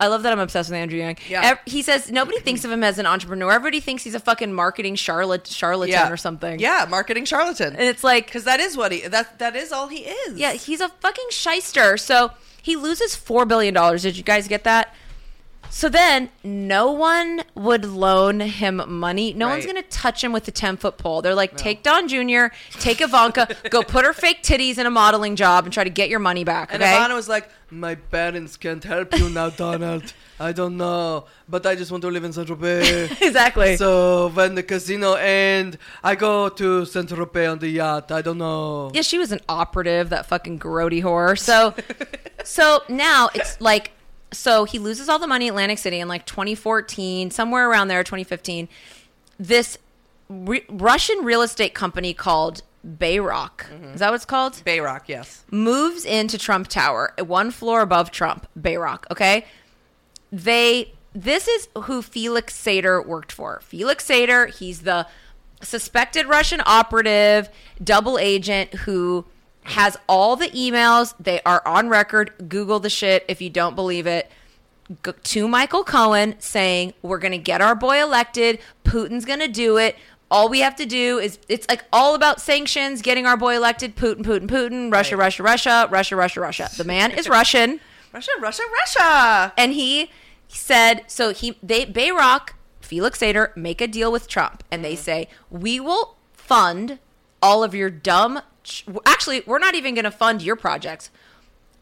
I love that I'm obsessed with Andrew Yang. Yeah. He says nobody thinks of him as an entrepreneur. Everybody thinks he's a fucking marketing charlat- charlatan yeah. or something. Yeah, marketing charlatan. And it's like, Because that is what he. That that is all he is. yeah, he's a fucking shyster. So he loses $4 billion. Did you guys get that? So then, no one would loan him money. No one's going to touch him with a 10 foot pole. They're like, take Don Jr., take Ivanka, go put her fake titties in a modeling job and try to get your money back. And Okay. Ivana was like, "My parents can't help you now, Donald. I don't know, but I just want to live in Saint Tropez." exactly. So when the casino end, I go to Saint Tropez on the yacht. I don't know. yeah, she was an operative, that fucking grody whore. So, so now it's like, so he loses all the money Atlantic City in like 2014, somewhere around there, 2015. This re- Russian real estate company called Bayrock, mm-hmm. is that what it's called? Bayrock, yes. moves into Trump Tower, one floor above Trump, Bayrock, okay? They this is who Felix Sater worked for. Felix Sater, he's the suspected Russian operative, double agent who has all the emails. They are on record. Google the shit if you don't believe it. G- to Michael Cohen saying, We're going to get our boy elected. Putin's going to do it. All we have to do is, it's like all about sanctions, getting our boy elected. Putin, Putin, Putin, Russia, Right. Russia, Russia, Russia, Russia, Russia. The man is Russian Russia, Russia, Russia. and he said so he they Bayrock Felix Sater make a deal with Trump and they mm-hmm. say, we will fund all of your dumb. Actually, we're not even going to fund your projects.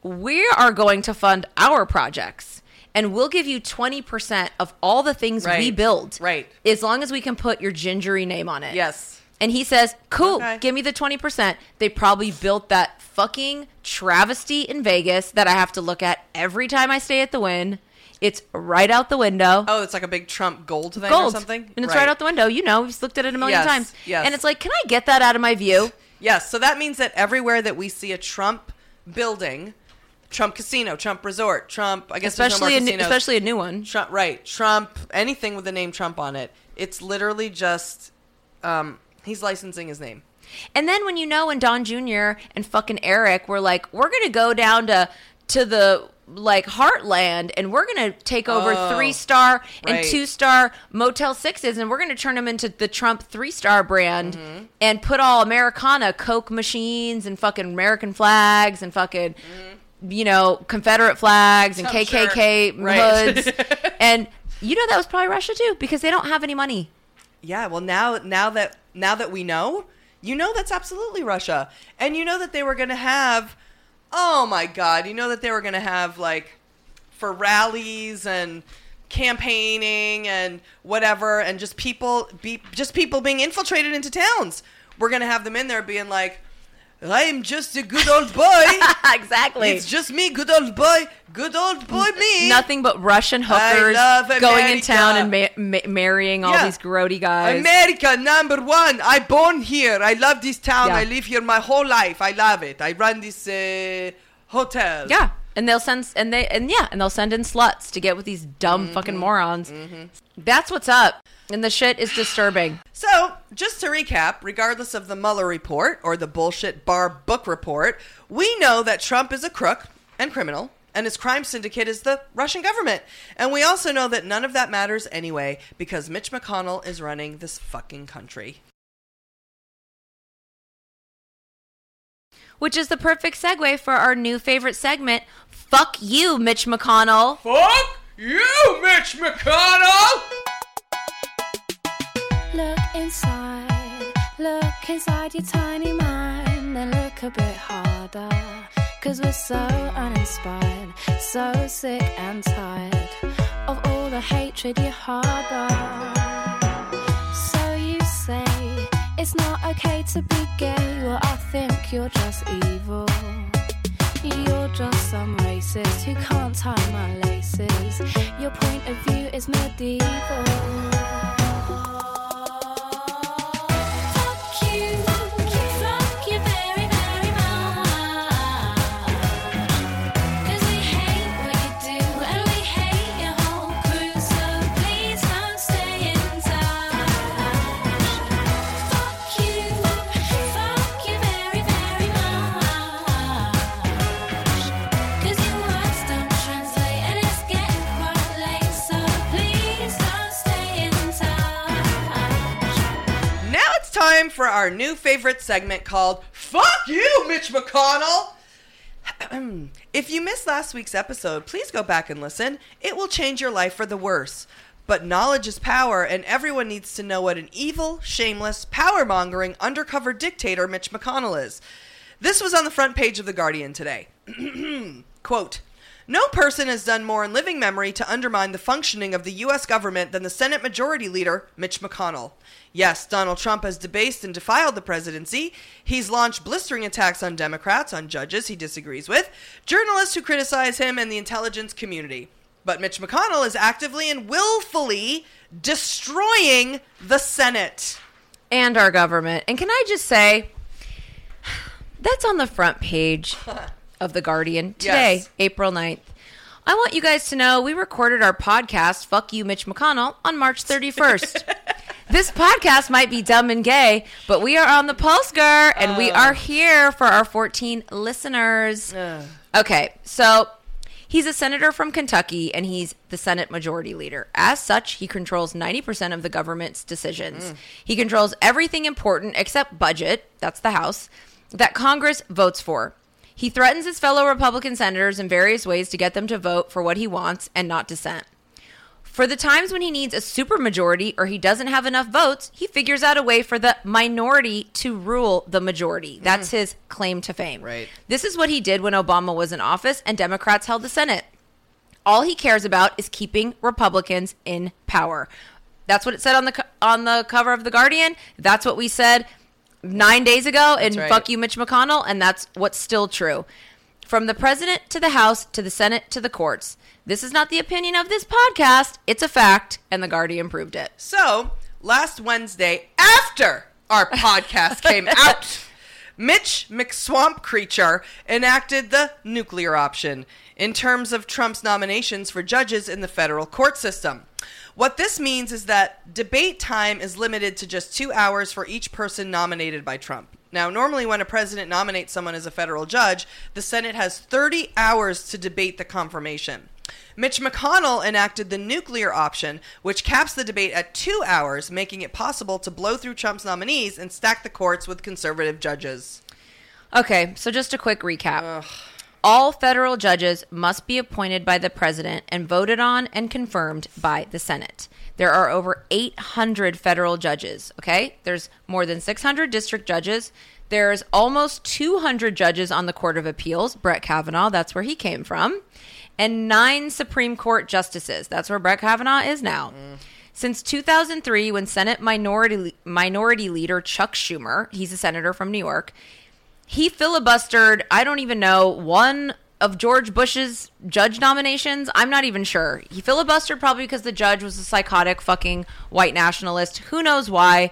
We are going to fund our projects. And we'll give you 20% of all the things we build. Right. As long as we can put your gingery name on it. Yes. And he says, cool, Okay. give me the 20%. They probably built that fucking travesty in Vegas that I have to look at every time I stay at the Wynn. It's right out the window. Oh, it's like a big Trump gold thing or Gold. something? And it's right. out the window. You know, we've looked at it a million Yes, times. yes. And it's like, can I get that out of my view? Yes, so that means that everywhere that we see a Trump building, Trump casino, Trump resort, Trump, I guess there's no Especially a new, especially a new one. Trump, right? Trump, anything with the name Trump on it. It's literally just um, he's licensing his name. And then when you know when Don Jr. and fucking Eric were like, we're gonna go down to to the like Heartland and we're gonna take over Oh, three star and right. two star Motel Sixes and we're gonna turn them into the Trump three star brand Mm-hmm. and put all Americana Coke machines and fucking American flags and fucking you know Confederate flags and Mm-hmm. I'm sure. KKK Right. hoods and you know that was probably Russia too because they don't have any money. Yeah, well now now that now that we know, you know that's absolutely Russia. And you know that they were going to have oh my god, you know that they were going to have like for rallies and campaigning and whatever and just people be just people being infiltrated into towns. We're going to have them in there being like I'm just a good old boy. exactly. it's just me, good old boy, good old boy me. Nothing but Russian hookers going in town and ma- ma- marrying all Yeah. these grody guys. America number one. I born here. I love this town. Yeah. I live here my whole life. I love it. I run this uh, hotel. yeah, and they'll send and they and yeah, and they'll send in sluts to get with these dumb Mm-hmm. fucking morons. That's what's up, and the shit is disturbing. So, just to recap, regardless of the Mueller report or the bullshit Barr book report, we know that Trump is a crook and criminal, and his crime syndicate is the Russian government. And we also know that none of that matters anyway because Mitch McConnell is running this fucking country. Which is the perfect segue for our new favorite segment. Fuck you, Mitch McConnell. Fuck you, Mitch McConnell! Look inside, look inside your tiny mind, then look a bit harder. Cause we're so uninspired, so sick and tired of all the hatred you harbor. So you say it's not okay to be gay, well, I think you're just evil. You're just some racist who can't tie my laces. Your point of view is medieval. For our new favorite segment called Fuck You, Mitch McConnell! if you missed last week's episode, please go back and listen. It will change your life for the worse. But knowledge is power, and everyone needs to know what an evil, shameless, power mongering, undercover dictator Mitch McConnell is. This was on the front page of The Guardian today. Quote No person has done more in living memory to undermine the functioning of the U.S. government than the Senate Majority Leader, Mitch McConnell. Yes, Donald Trump has debased and defiled the presidency. He's launched blistering attacks on Democrats, on judges he disagrees with, journalists who criticize him, and the intelligence community. But Mitch McConnell is actively and willfully destroying the Senate. and our government. And can I just say, that's on the front page of The Guardian today, Yes. April 9th. I want you guys to know we recorded our podcast, Fuck You, Mitch McConnell, on March 31st. this podcast might be dumb and gay, but we are on the Pulse Girl and we are here for our 14 listeners. Okay, so he's a senator from Kentucky and he's the Senate Majority Leader. As such, he controls 90% of the government's decisions. Mm. He controls everything important except budget, that's the House, that Congress votes for. He threatens his fellow Republican senators in various ways to get them to vote for what he wants and not dissent. For the times when he needs a supermajority or he doesn't have enough votes, he figures out a way for the minority to rule the majority. That's mm-hmm. his claim to fame. Right. This is what he did when Obama was in office and Democrats held the Senate. All he cares about is keeping Republicans in power. That's what it said on the on the cover of the Guardian. That's what we said 9 days ago and right. fuck you Mitch McConnell and that's what's still true. From the president to the House to the Senate to the courts. This is not the opinion of this podcast. It's a fact, and the Guardian proved it. So, last Wednesday, after our podcast came out, Mitch McSwamp Creature enacted the nuclear option in terms of Trump's nominations for judges in the federal court system. What this means is that debate time is limited to just two hours for each person nominated by Trump. Now, normally when a president nominates someone as a federal judge, the Senate has 30 hours to debate the confirmation. Mitch McConnell enacted the nuclear option, which caps the debate at two hours, making it possible to blow through Trump's nominees and stack the courts with conservative judges. Okay, so just a quick recap. All federal judges must be appointed by the president and voted on and confirmed by the Senate. There are over 800 federal judges, okay? There's more than 600 district judges. There's almost 200 judges on the Court of Appeals. Brett Kavanaugh, that's where he came from. And nine Supreme Court justices. That's where Brett Kavanaugh is now. Mm. Since 2003, when Senate Minority Minority Leader Chuck Schumer, he's a senator from New York, he filibustered, I don't even know, one of George Bush's judge nominations. I'm not even sure. He filibustered probably because the judge was a psychotic fucking white nationalist. Who knows why?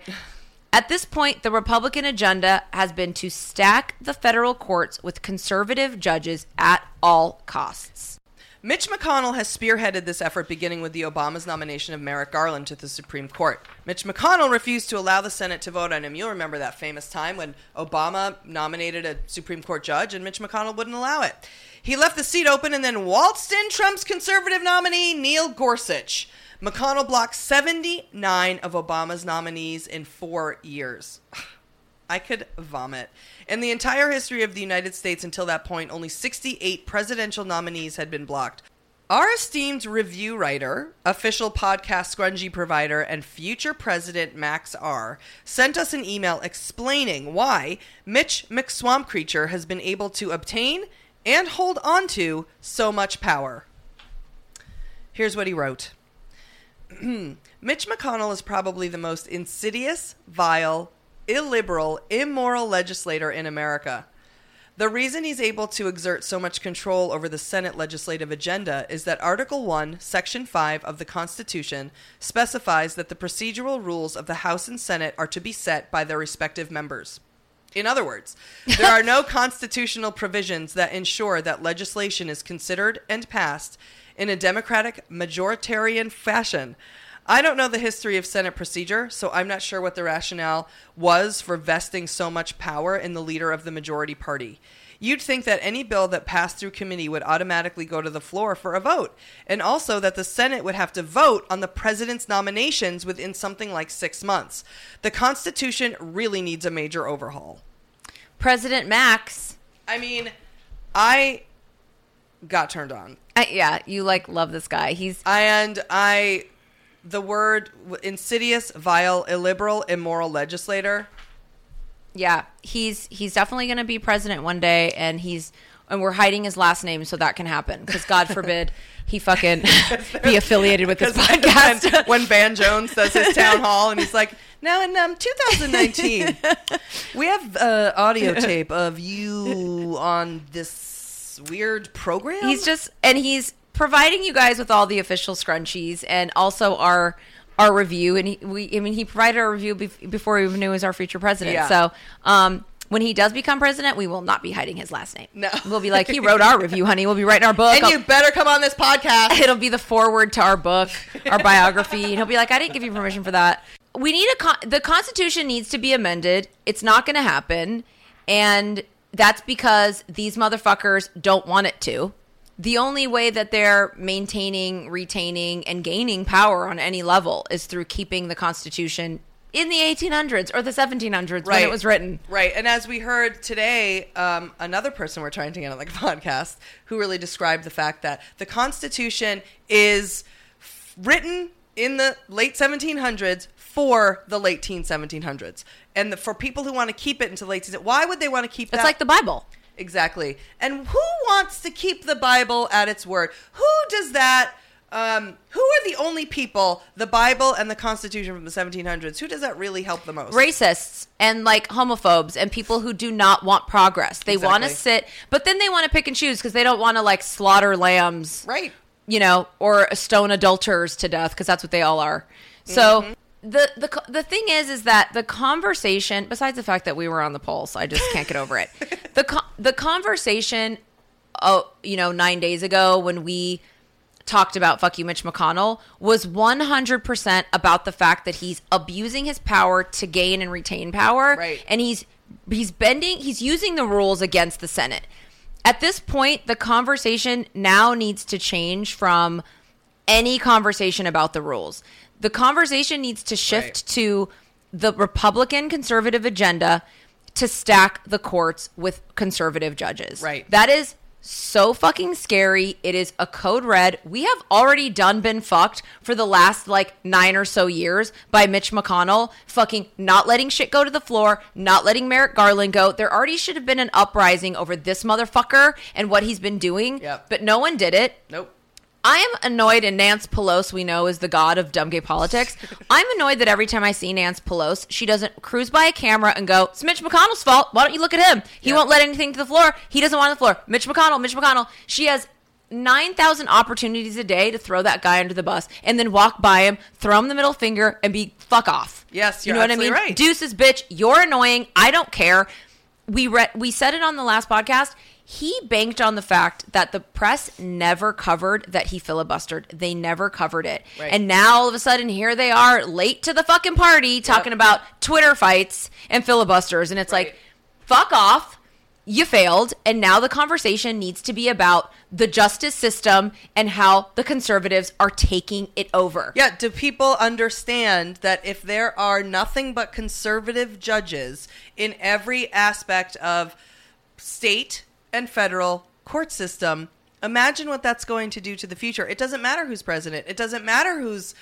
At this point, the Republican agenda has been to stack the federal courts with conservative judges at all costs. Mitch McConnell has spearheaded this effort beginning with the Obama's nomination of Merrick Garland to the Supreme Court. Mitch McConnell refused to allow the Senate to vote on him. You'll remember that famous time when Obama nominated a Supreme Court judge and Mitch McConnell wouldn't allow it. He left the seat open and then waltzed in Trump's conservative nominee, Neil Gorsuch. McConnell blocked 79 of Obama's nominees in four years. I could vomit. In the entire history of the United States until that point, only 68 presidential nominees had been blocked. Our esteemed review writer, official podcast scrungy provider, and future president Max R sent us an email explaining why Mitch McSwamp Creature has been able to obtain and hold on to so much power. Here's what he wrote. Mitch McConnell is probably the most insidious, vile, illiberal, immoral legislator in America. The reason he's able to exert so much control over the Senate legislative agenda is that Article 1, Section 5 of the Constitution specifies that the procedural rules of the House and Senate are to be set by their respective members. In other words, there are no constitutional provisions that ensure that legislation is considered and passed in a democratic majoritarian fashion. I don't know the history of Senate procedure, so I'm not sure what the rationale was for vesting so much power in the leader of the majority party. You'd think that any bill that passed through committee would automatically go to the floor for a vote, and also that the Senate would have to vote on the president's nominations within something like six months. The Constitution really needs a major overhaul. President Max, I mean, I got turned on. I, yeah, you like love this guy. He's And I, the word insidious, vile, illiberal, immoral legislator. yeah, he's he's definitely going to be president one day, and he's and we're hiding his last name so that can happen because God forbid he fucking be affiliated with this podcast. when, when Van Jones does his town hall and he's like, now in um, 2019, we have uh, audio tape of you on this weird program. he's just and he's providing you guys with all the official scrunchies and also our our review and he, we I mean he provided our review bef- before we even knew he was our future president. Yeah. So, um when he does become president, we will not be hiding his last name. No. We'll be like, he wrote our review, honey. We'll be writing our book. and you better come on this podcast. it'll be the forward to our book, our biography, and he'll be like, "I didn't give you permission for that." We need a con- the Constitution needs to be amended. It's not going to happen, and that's because these motherfuckers don't want it to. The only way that they're maintaining, retaining, and gaining power on any level is through keeping the Constitution in the 1800s or the 1700s when it was written. Right. And as we heard today, um, another person we're trying to get on the podcast who really described the fact that the Constitution is f- written in the late 1700s for the late teen 1700s, and the, for people who want to keep it until late. Why would they want to keep it? It's that? like the Bible. Exactly. And who wants to keep the Bible at its word? Who does that? Um, who are the only people, the Bible and the Constitution from the 1700s, who does that really help the most? racists and like homophobes and people who do not want progress. They want to sit, but then they want to pick and choose because they don't want to like slaughter lambs, Right. You know, or stone adulterers to death because that's what they all are. So Mm-hmm. The the the thing is, is that the conversation, besides the fact that we were on the pulse, I just can't get over it. The the conversation, oh, you know, nine days ago when we talked about fuck you Mitch McConnell was 100% about the fact that he's abusing his power to gain and retain power Right. and he's he's bending he's using the rules against the Senate. At this point the conversation now needs to change from any conversation about the rules. The conversation needs to shift Right. to the Republican conservative agenda to stack the courts with conservative judges. Right. That is so fucking scary. It is a code red. We have already done been fucked for the last like nine or so years by Mitch McConnell fucking not letting shit go to the floor, not letting Merrick Garland go. There already should have been an uprising over this motherfucker and what he's been doing, Yep. but no one did it. Nope. I am annoyed, and Nance Pelosi, we know, is the god of dumb gay politics. I'm annoyed that every time I see Nance Pelosi, she doesn't cruise by a camera and go, It's Mitch McConnell's fault. Why don't you look at him? He Yep. won't let anything to the floor. He doesn't want on the floor. Mitch McConnell, Mitch McConnell. She has 9,000 opportunities a day to throw that guy under the bus and then walk by him, throw him the middle finger, and be fuck off. Yes, you know what I mean? right. Deuces, bitch, you're annoying. I don't care. We read, we said it on the last podcast. He banked on the fact that the press never covered that he filibustered. They never covered it. Right. And now all of a sudden here they are late to the fucking party talking about Twitter fights and filibusters and it's Right. like fuck off. You failed and now the conversation needs to be about the justice system and how the conservatives are taking it over. Yeah, do people understand that if there are nothing but conservative judges in every aspect of state and federal court system, imagine what that's going to do to the future. It doesn't matter who's president. It doesn't matter who's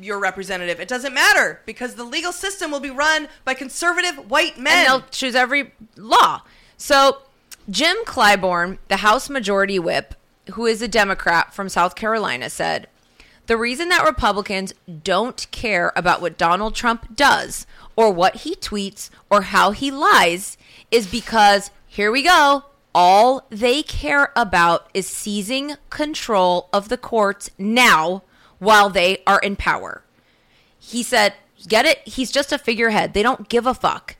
your representative. It doesn't matter because the legal system will be run by conservative white men. and they'll choose every law. So, Jim Clyburn, the House Majority Whip, who is a Democrat from South Carolina, said the reason that Republicans don't care about what Donald Trump does or what he tweets or how he lies is because, here we go, all they care about is seizing control of the courts now while they are in power. He said, Get it? He's just a figurehead. They don't give a fuck.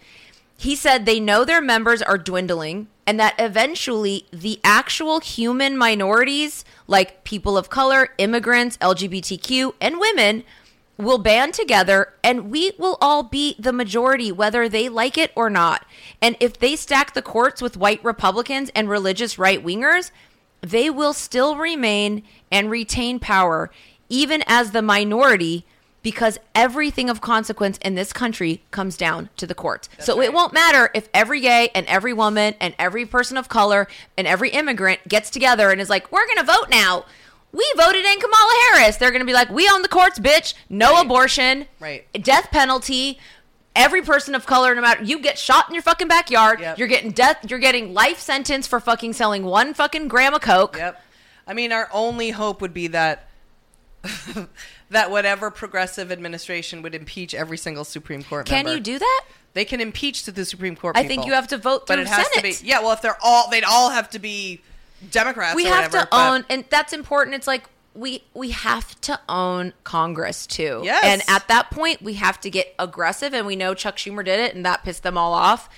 He said they know their members are dwindling and that eventually the actual human minorities, like people of color, immigrants, LGBTQ, and women, will band together and we will all be the majority, whether they like it or not. And if they stack the courts with white Republicans and religious right wingers, they will still remain and retain power, even as the minority, because everything of consequence in this country comes down to the courts. so right. it won't matter if every gay and every woman and every person of color and every immigrant gets together and is like, we're going to vote now. We voted in Kamala Harris. They're going to be like, we own the courts, bitch. No Right. abortion. Right. Death penalty. Every person of color, no matter you get shot in your fucking backyard, Yep. you're getting death. You're getting life sentence for fucking selling one fucking gram of coke. Yep. I mean, our only hope would be that that whatever progressive administration would impeach every single Supreme Court member. Can member. you do that? They can impeach to the Supreme Court. I people. think you have to vote but it has Senate. to be. Yeah, well, if they're all, they'd all have to be Democrats. we or have whatever, to but- own and that's important it's like we we have to own congress too Yes. and at that point we have to get aggressive and we know chuck schumer did it and that pissed them all off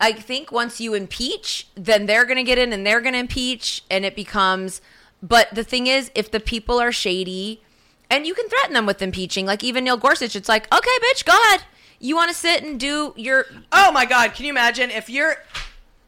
i think once you impeach then they're going to get in and they're going to impeach and it becomes but the thing is if the people are shady and you can threaten them with impeaching like even neil gorsuch it's like okay bitch go ahead you want to sit and do your Oh my God! Can you imagine if you're,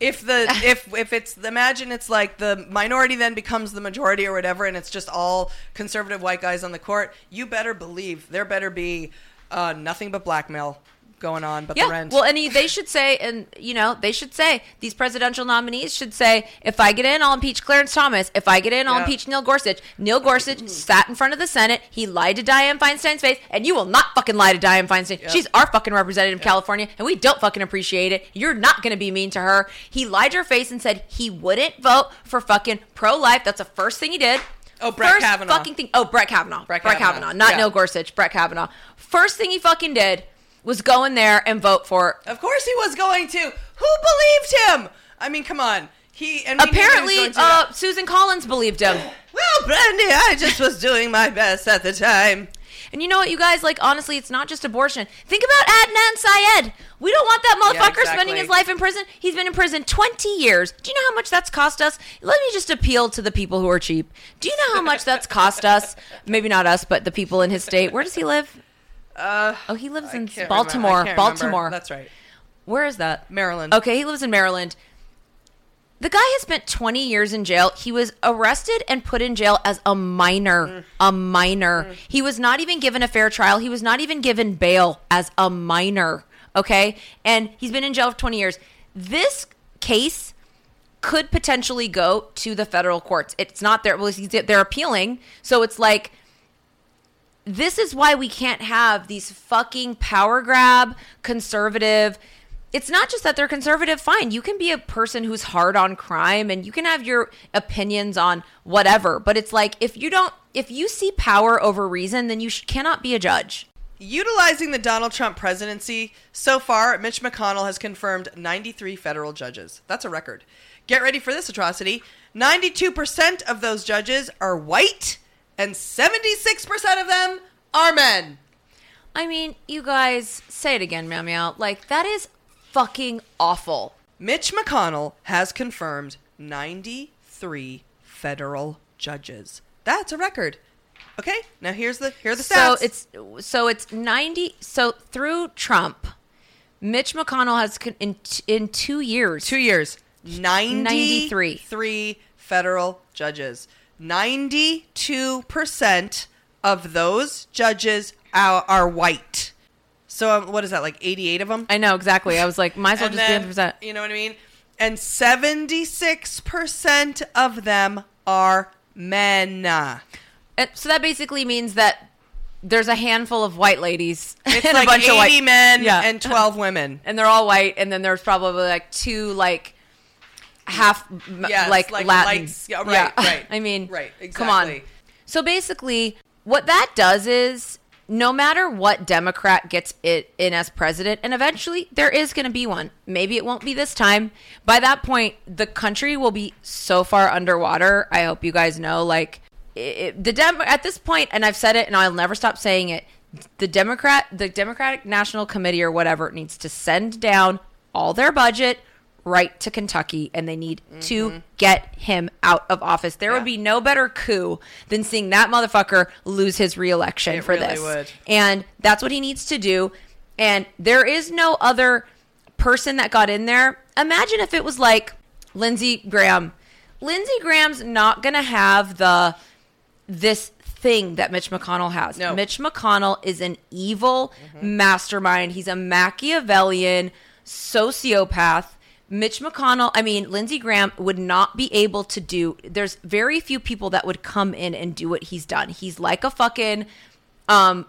if the if if it's imagine it's like the minority then becomes the majority or whatever, and it's just all conservative white guys on the court. You better believe there better be uh, nothing but blackmail going on but Yeah. the rent. Yeah well, and he, they should say, and you know, they should say these presidential nominees should say, if I get in, I'll impeach Clarence Thomas. If I get in, I'll Yeah. impeach Neil Gorsuch. Neil Gorsuch mm-hmm. sat in front of the Senate. He lied to Dianne Feinstein's face, and you will not fucking lie to Dianne Feinstein. Yep. She's our fucking representative of California, and we don't fucking appreciate it. You're not going to be mean to her. He lied to her face and said he wouldn't vote for fucking pro life. That's the first thing he did. Oh, Brett First Kavanaugh. fucking thing. Oh, Brett Kavanaugh. Brett Brett, Kavanaugh. Kavanaugh. Not Yeah. Neil Gorsuch. Brett Kavanaugh. First thing he fucking did was going there and vote for of course he was going to. Who believed him? I mean, come on. He and we he Apparently, uh, Susan Collins believed him. well, Brandy, I just was doing my best at the time. And you know what, you guys? Like, honestly, it's not just abortion. Think about Adnan Syed. We don't want that motherfucker exactly. spending his life in prison. He's been in prison 20 years. Do you know how much that's cost us? Let me just appeal to the people who are cheap. Do you know how much that's cost us? Maybe not us, but the people in his state. Where does he live? Uh, Oh, he lives I in can't Baltimore. remember. I can't remember. Baltimore. That's right. Where is that? Maryland. Okay, he lives in Maryland. The guy has spent 20 years in jail. He was arrested and put in jail as a minor. A minor. He was not even given a fair trial. He was not even given bail as a minor. Okay? And he's been in jail for 20 years. This case could potentially go to the federal courts. It's not there. Well, he's- they're appealing. So it's like this is why we can't have these fucking power grab conservative it's not just that they're conservative fine you can be a person who's hard on crime and you can have your opinions on whatever but it's like if you don't if you see power over reason then you sh- cannot be a judge Utilizing the Donald Trump presidency, so far, Mitch McConnell has confirmed 93 federal judges. That's a record. Get ready for this atrocity. 92% of those judges are white, and 76% of them are men. i mean you guys say it again meow meow like that is fucking awful Mitch McConnell has confirmed 93 federal judges. That's a record. Okay, now here's the here are the stats. so it's so it's 90 so through trump mitch mcconnell has con- in in 2 years two years. 93. 93. federal judges. 92% of those judges are, are white. So um, what is that, like 88 of them? I know exactly. I was like, might as well And just be 100%. You know what I mean? And 76% of them are men. And so that basically means that there's a handful of white ladies It's and like a bunch 80 of white men Yeah. and 12 women. and they're all white, and then there's probably like two like half Yes, like, like Latin. lights. Yeah, right, right. I mean, Right, exactly. Come on. So basically, what that does is. No matter what Democrat gets it in as president, and eventually there is going to be one. Maybe it won't be this time. By that point, the country will be so far underwater. I hope you guys know. Like it, the Dem- at this point, and I've said it, and I'll never stop saying it. The Democrat, the Democratic National Committee or whatever, needs to send down all their budget right to Kentucky, and they need to get him out of office. There Mm-hmm. Yeah. would be no better coup than seeing that motherfucker lose his reelection It for really this, would. and that's what he needs to do. And there is no other person that got in there. Imagine if it was like Lindsey Graham. Lindsey Graham's not going to have the this thing that Mitch McConnell has. No. Mitch McConnell is an evil mastermind. He's a Machiavellian sociopath. Mitch McConnell, I mean, Lindsey Graham would not be able to do. There's very few people that would come in and do what he's done. He's like a fucking um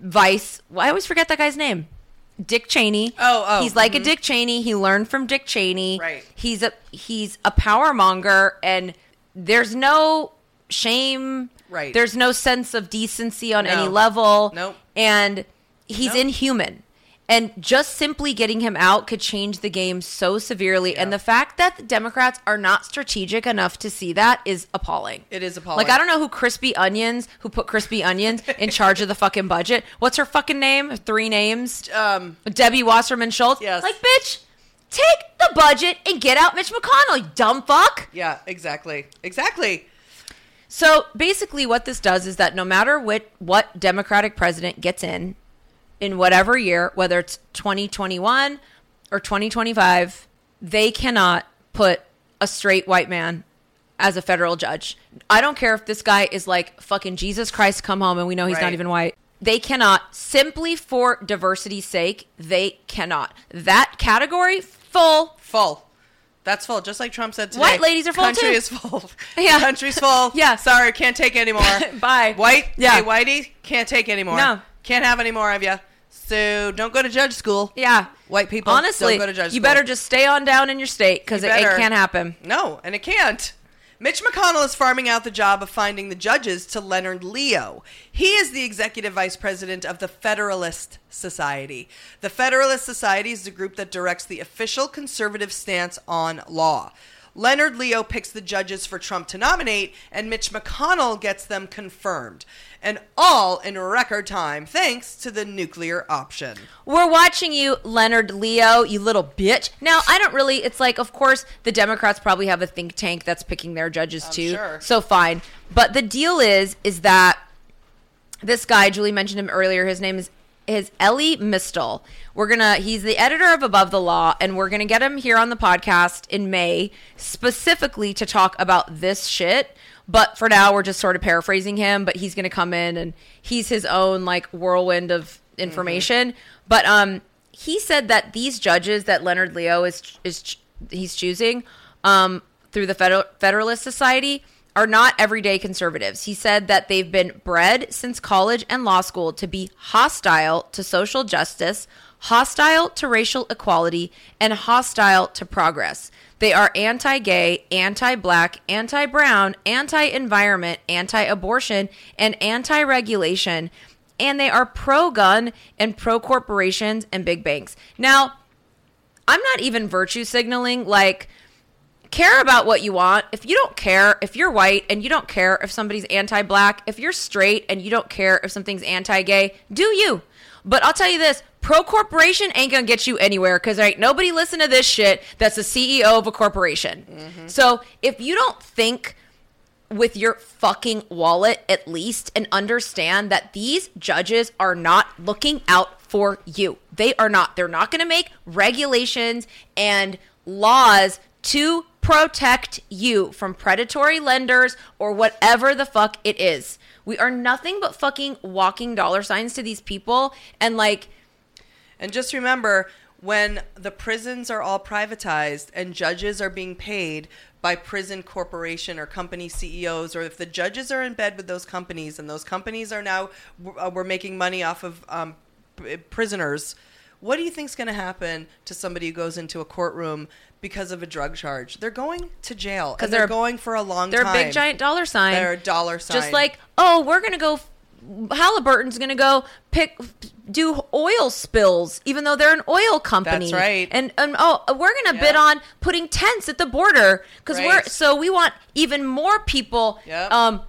vice. well, I always forget that guy's name. Dick Cheney. Oh, oh, He's like a Dick Cheney. He learned from Dick Cheney. Right. He's a he's a power monger, and there's no shame. Right. There's no sense of decency on any level. Nope. And he's Nope. inhuman. And just simply getting him out could change the game so severely. And the fact that the Democrats are not strategic enough to see that is appalling. It is appalling. Like I don't know who Crispy Onions, who put Crispy Onions in charge of the fucking budget. What's her fucking name? Three names. Um, Debbie Wasserman Schultz. Yes. Like, bitch, take the budget and get out Mitch McConnell, you dumb fuck. yeah, exactly. Exactly. So basically, what this does is that no matter what what Democratic president gets in, in whatever year, whether it's 2021 or 2025, they cannot put a straight white man as a federal judge. I don't care if this guy is like fucking Jesus Christ come home and we know he's not even white. They cannot simply for diversity's sake. They cannot. That category full. Full. That's full. Just like Trump said today. White ladies are full, Country too. is full. Yeah. Country's full. Yeah. Sorry, can't take anymore. Bye. White. Yeah. Hey, whitey, can't take anymore. No. Can't have any more of you. So don't go to judge school. Yeah. White people. Honestly, don't go to judge you school. better just stay on down in your state because it, it can't happen. No, and it can't. Mitch McConnell is farming out the job of finding the judges to Leonard Leo. He is the executive vice president of the Federalist Society. The Federalist Society is the group that directs the official conservative stance on law. Leonard Leo picks the judges for Trump to nominate, and Mitch McConnell gets them confirmed. And all in record time, thanks to the nuclear option. We're watching you, Leonard Leo, you little bitch. Now, I don't really, it's like, of course, the Democrats probably have a think tank that's picking their judges too. sure. So fine. But the deal is, is that this guy, Julie mentioned him earlier, his name is is Elie Mystal. We're gonna he's the editor of Above the Law, and we're gonna get him here on the podcast in May, specifically to talk about this shit. But for now, we're just sort of paraphrasing him, but he's gonna come in and he's his own like whirlwind of information. But um he said that these judges that Leonard Leo is is he's choosing um through the Federal, Federalist Society are not everyday conservatives. He said that they've been bred since college and law school to be hostile to social justice, hostile to racial equality, and hostile to progress. They are anti gay, anti black, anti brown, anti environment, anti abortion, and anti regulation. And they are pro gun and pro corporations and big banks. Now, I'm not even virtue signaling. Like, care about what you want. If you don't care, if you're white and you don't care if somebody's anti black, if you're straight and you don't care if something's anti gay, do you. But I'll tell you this pro corporation ain't gonna get you anywhere because ain't nobody listen to this shit that's the CEO of a corporation. Mm-hmm. So if you don't think with your fucking wallet at least and understand that these judges are not looking out for you. They are not. They're not going to make regulations and laws to protect you from predatory lenders or whatever the fuck it is. We are nothing but fucking walking dollar signs to these people and like And just remember when the prisons are all privatized and judges are being paid by prison corporation or company CEOs, or if the judges are in bed with those companies and those companies are now uh, we're making money off of um, prisoners, what do you think's going to happen to somebody who goes into a courtroom because of a drug charge? They're going to jail because they're, they're- going for a long time. they're time. a big giant dollar sign. They're a dollar sign. Just like, oh, we're gonna go. Halliburton's gonna go pick do oil spills, even though they're an oil company. That's right. And, and oh, we're gonna bid on putting tents at the border because we're so we want even more people. Yep. Um,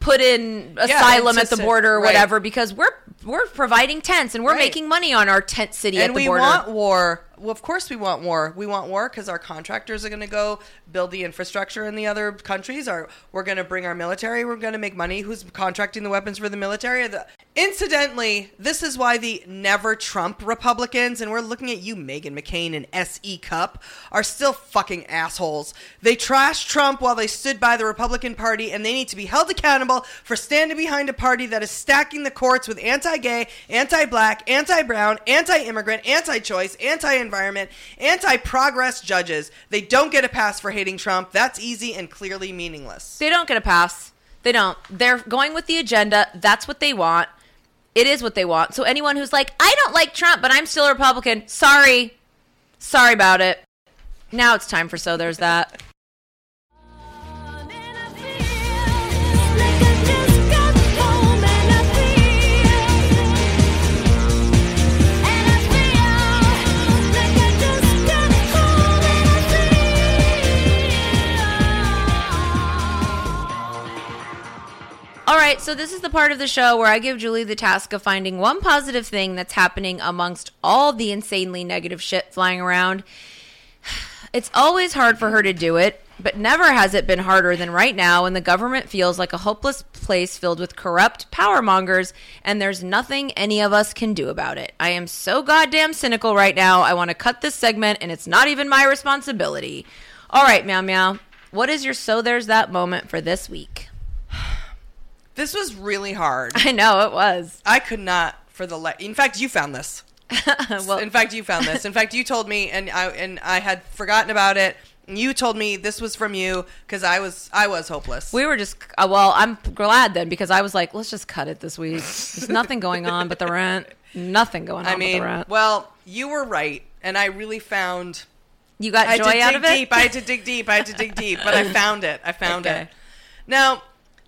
put in asylum at the border or Right. whatever because we're we're providing tents and we're Right. making money on our tent city at and we border. want war. Well, of course we want war. We want war because our contractors are going to go build the infrastructure in the other countries. Or we're going to bring our military. We're going to make money. Who's contracting the weapons for the military? The, incidentally, this is why the never Trump Republicans, and we're looking at you, Meghan McCain and S.E. Cupp, are still fucking assholes. They trashed Trump while they stood by the Republican Party, and they need to be held accountable for standing behind a party that is stacking the courts with anti-gay, anti-black, anti-brown, anti-immigrant, anti-choice, anti-environment, anti-progress judges. They don't get a pass for hating Trump. That's easy and clearly meaningless. They don't get a pass. They don't. They're going with the agenda. That's what they want. It is what they want. So anyone who's like, I don't like Trump, but I'm still a Republican, sorry. Sorry about it. Now it's time for So There's That. All right, so this is the part of the show where I give Julie the task of finding one positive thing that's happening amongst all the insanely negative shit flying around. It's always hard for her to do it, but never has it been harder than right now when the government feels like a hopeless place filled with corrupt power mongers and there's nothing any of us can do about it. I am so goddamn cynical right now. I want to cut this segment and it's not even my responsibility. All right, meow meow. What is your so there's that moment for this week? This was really hard. I know it was. I could not for the life. In fact, you found this. well, in fact, you found this. In fact, you told me, and I and I had forgotten about it. You told me this was from you because I was I was hopeless. we were just uh, well. I'm glad then because I was like, let's just cut it this week. There's nothing going on but the rent. Nothing going on I mean, but the rent. well, you were right, and I really found. you got I had joy to out dig of it. deep. I had to dig deep. I had to dig deep, but I found it. I found Okay. it. Now,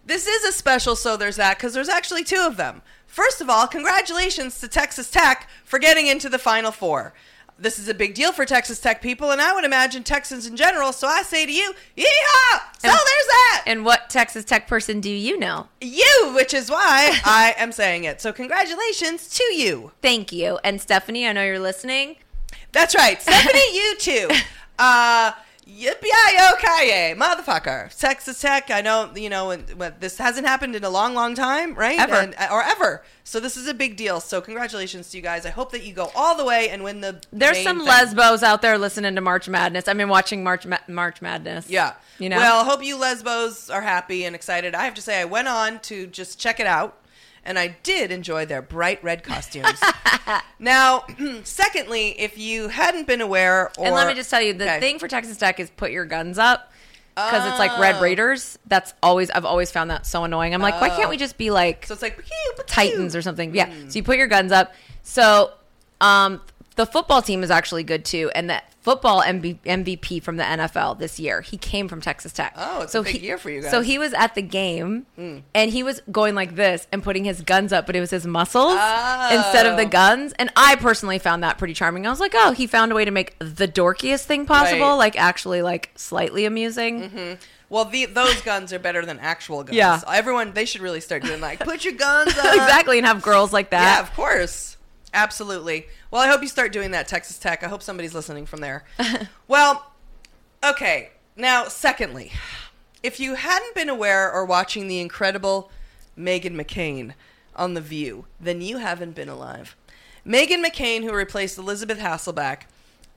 this is a special. So there's that because there's actually two of them. First of all, congratulations to Texas Tech for getting into the Final Four. This is a big deal for Texas Tech people, and I would imagine Texans in general. So I say to you, yeehaw! So And- there's that. And what Texas Tech person do you know? you, which is why I am saying it. So congratulations to you. Thank you. And Stephanie, I know you're listening. That's right, Stephanie. you too. Uh, yippee okay, motherfucker. Texas Tech. I know you know when, when this hasn't happened in a long, long time, right? Ever. And- uh, or ever. So this is a big deal. So congratulations to you guys. I hope that you go all the way and win the. There's some thing. lesbos out there listening to March Madness. I mean, watching March Ma- March Madness. Yeah. You know. Well, hope you lesbos are happy and excited. I have to say, I went on to just check it out, and I did enjoy their bright red costumes. now, secondly, if you hadn't been aware, or and let me just tell you, the Okay. thing for Texas Tech is put your guns up because it's like Red Oh. Raiders. That's always I've always found that so annoying. I'm like, why can't we just be like So it's like Titans or something? Yeah. Mm. So you put your guns up. So um, the football team is actually good too, and the football MB- MVP from the NFL this year, he came from Texas Tech. Oh, it's so a big he, year for you guys. So he was at the game, mm. and he was going like this and putting his guns up, but it was his muscles instead of the Oh. guns. And I personally found that pretty charming. I was like, oh, he found a way to make the dorkiest thing possible, Right. like actually like slightly amusing. Mm-hmm. Well, the, those guns are better than actual guns. Yeah. Everyone, they should really start doing like, put your guns up. exactly, and have girls like that. Yeah, of course. Absolutely. Well, I hope you start doing that, Texas Tech. I hope somebody's listening from there. well, okay. Now, secondly, if you hadn't been aware or watching the incredible Meghan McCain on The View, then you haven't been alive. Meghan McCain, who replaced Elisabeth Hasselbeck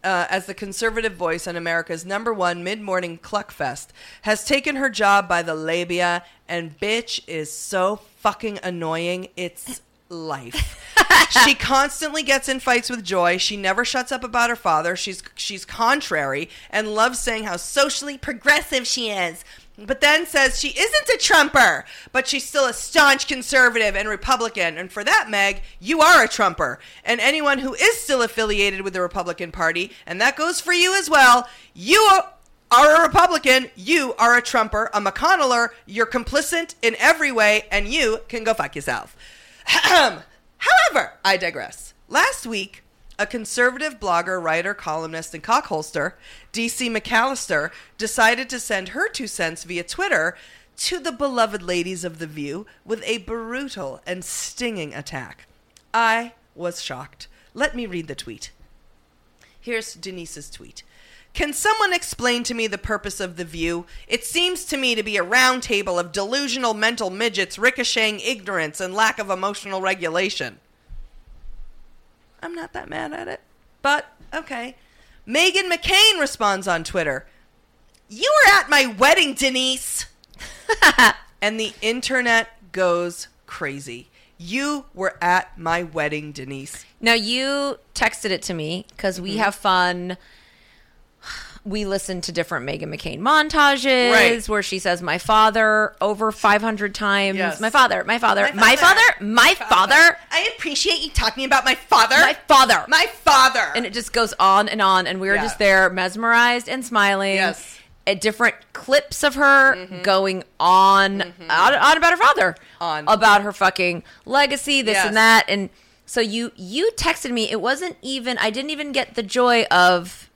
uh, as the conservative voice on America's number one mid morning cluckfest, has taken her job by the labia, and bitch is so fucking annoying. It's life. she constantly gets in fights with Joy. She never shuts up about her father. She's she's contrary and loves saying how socially progressive she is. But then says she isn't a Trumper, but she's still a staunch conservative and Republican. And for that, Meg, you are a Trumper. And anyone who is still affiliated with the Republican Party, and that goes for you as well, you are a Republican, you are a Trumper, a McConneller, you're complicit in every way, and you can go fuck yourself. However, I digress. Last week, a conservative blogger, writer, columnist, and cockholster, DC McAllister, decided to send her two cents via Twitter to the beloved ladies of The View with a brutal and stinging attack. I was shocked. Let me read the tweet. Here's Denise's tweet. Can someone explain to me the purpose of the view? It seems to me to be a round table of delusional mental midgets ricocheting ignorance and lack of emotional regulation. I'm not that mad at it, but okay. Meghan McCain responds on Twitter You were at my wedding, Denise! and the internet goes crazy. You were at my wedding, Denise. Now you texted it to me because we Mm-hmm. have fun. We listen to different Meghan McCain montages Right. where she says "my father" over five hundred times. Yes. My father, my father, My my father. father, my father, I appreciate you talking about my father. my father, My father. and it just goes on and on, and we were Yeah. just there, mesmerized and smiling. Yes. Mm-hmm. At different clips of her going on, on on about her father, On. about her fucking legacy, this Yes. and that, and so you you texted me. It wasn't even. I didn't even get the joy of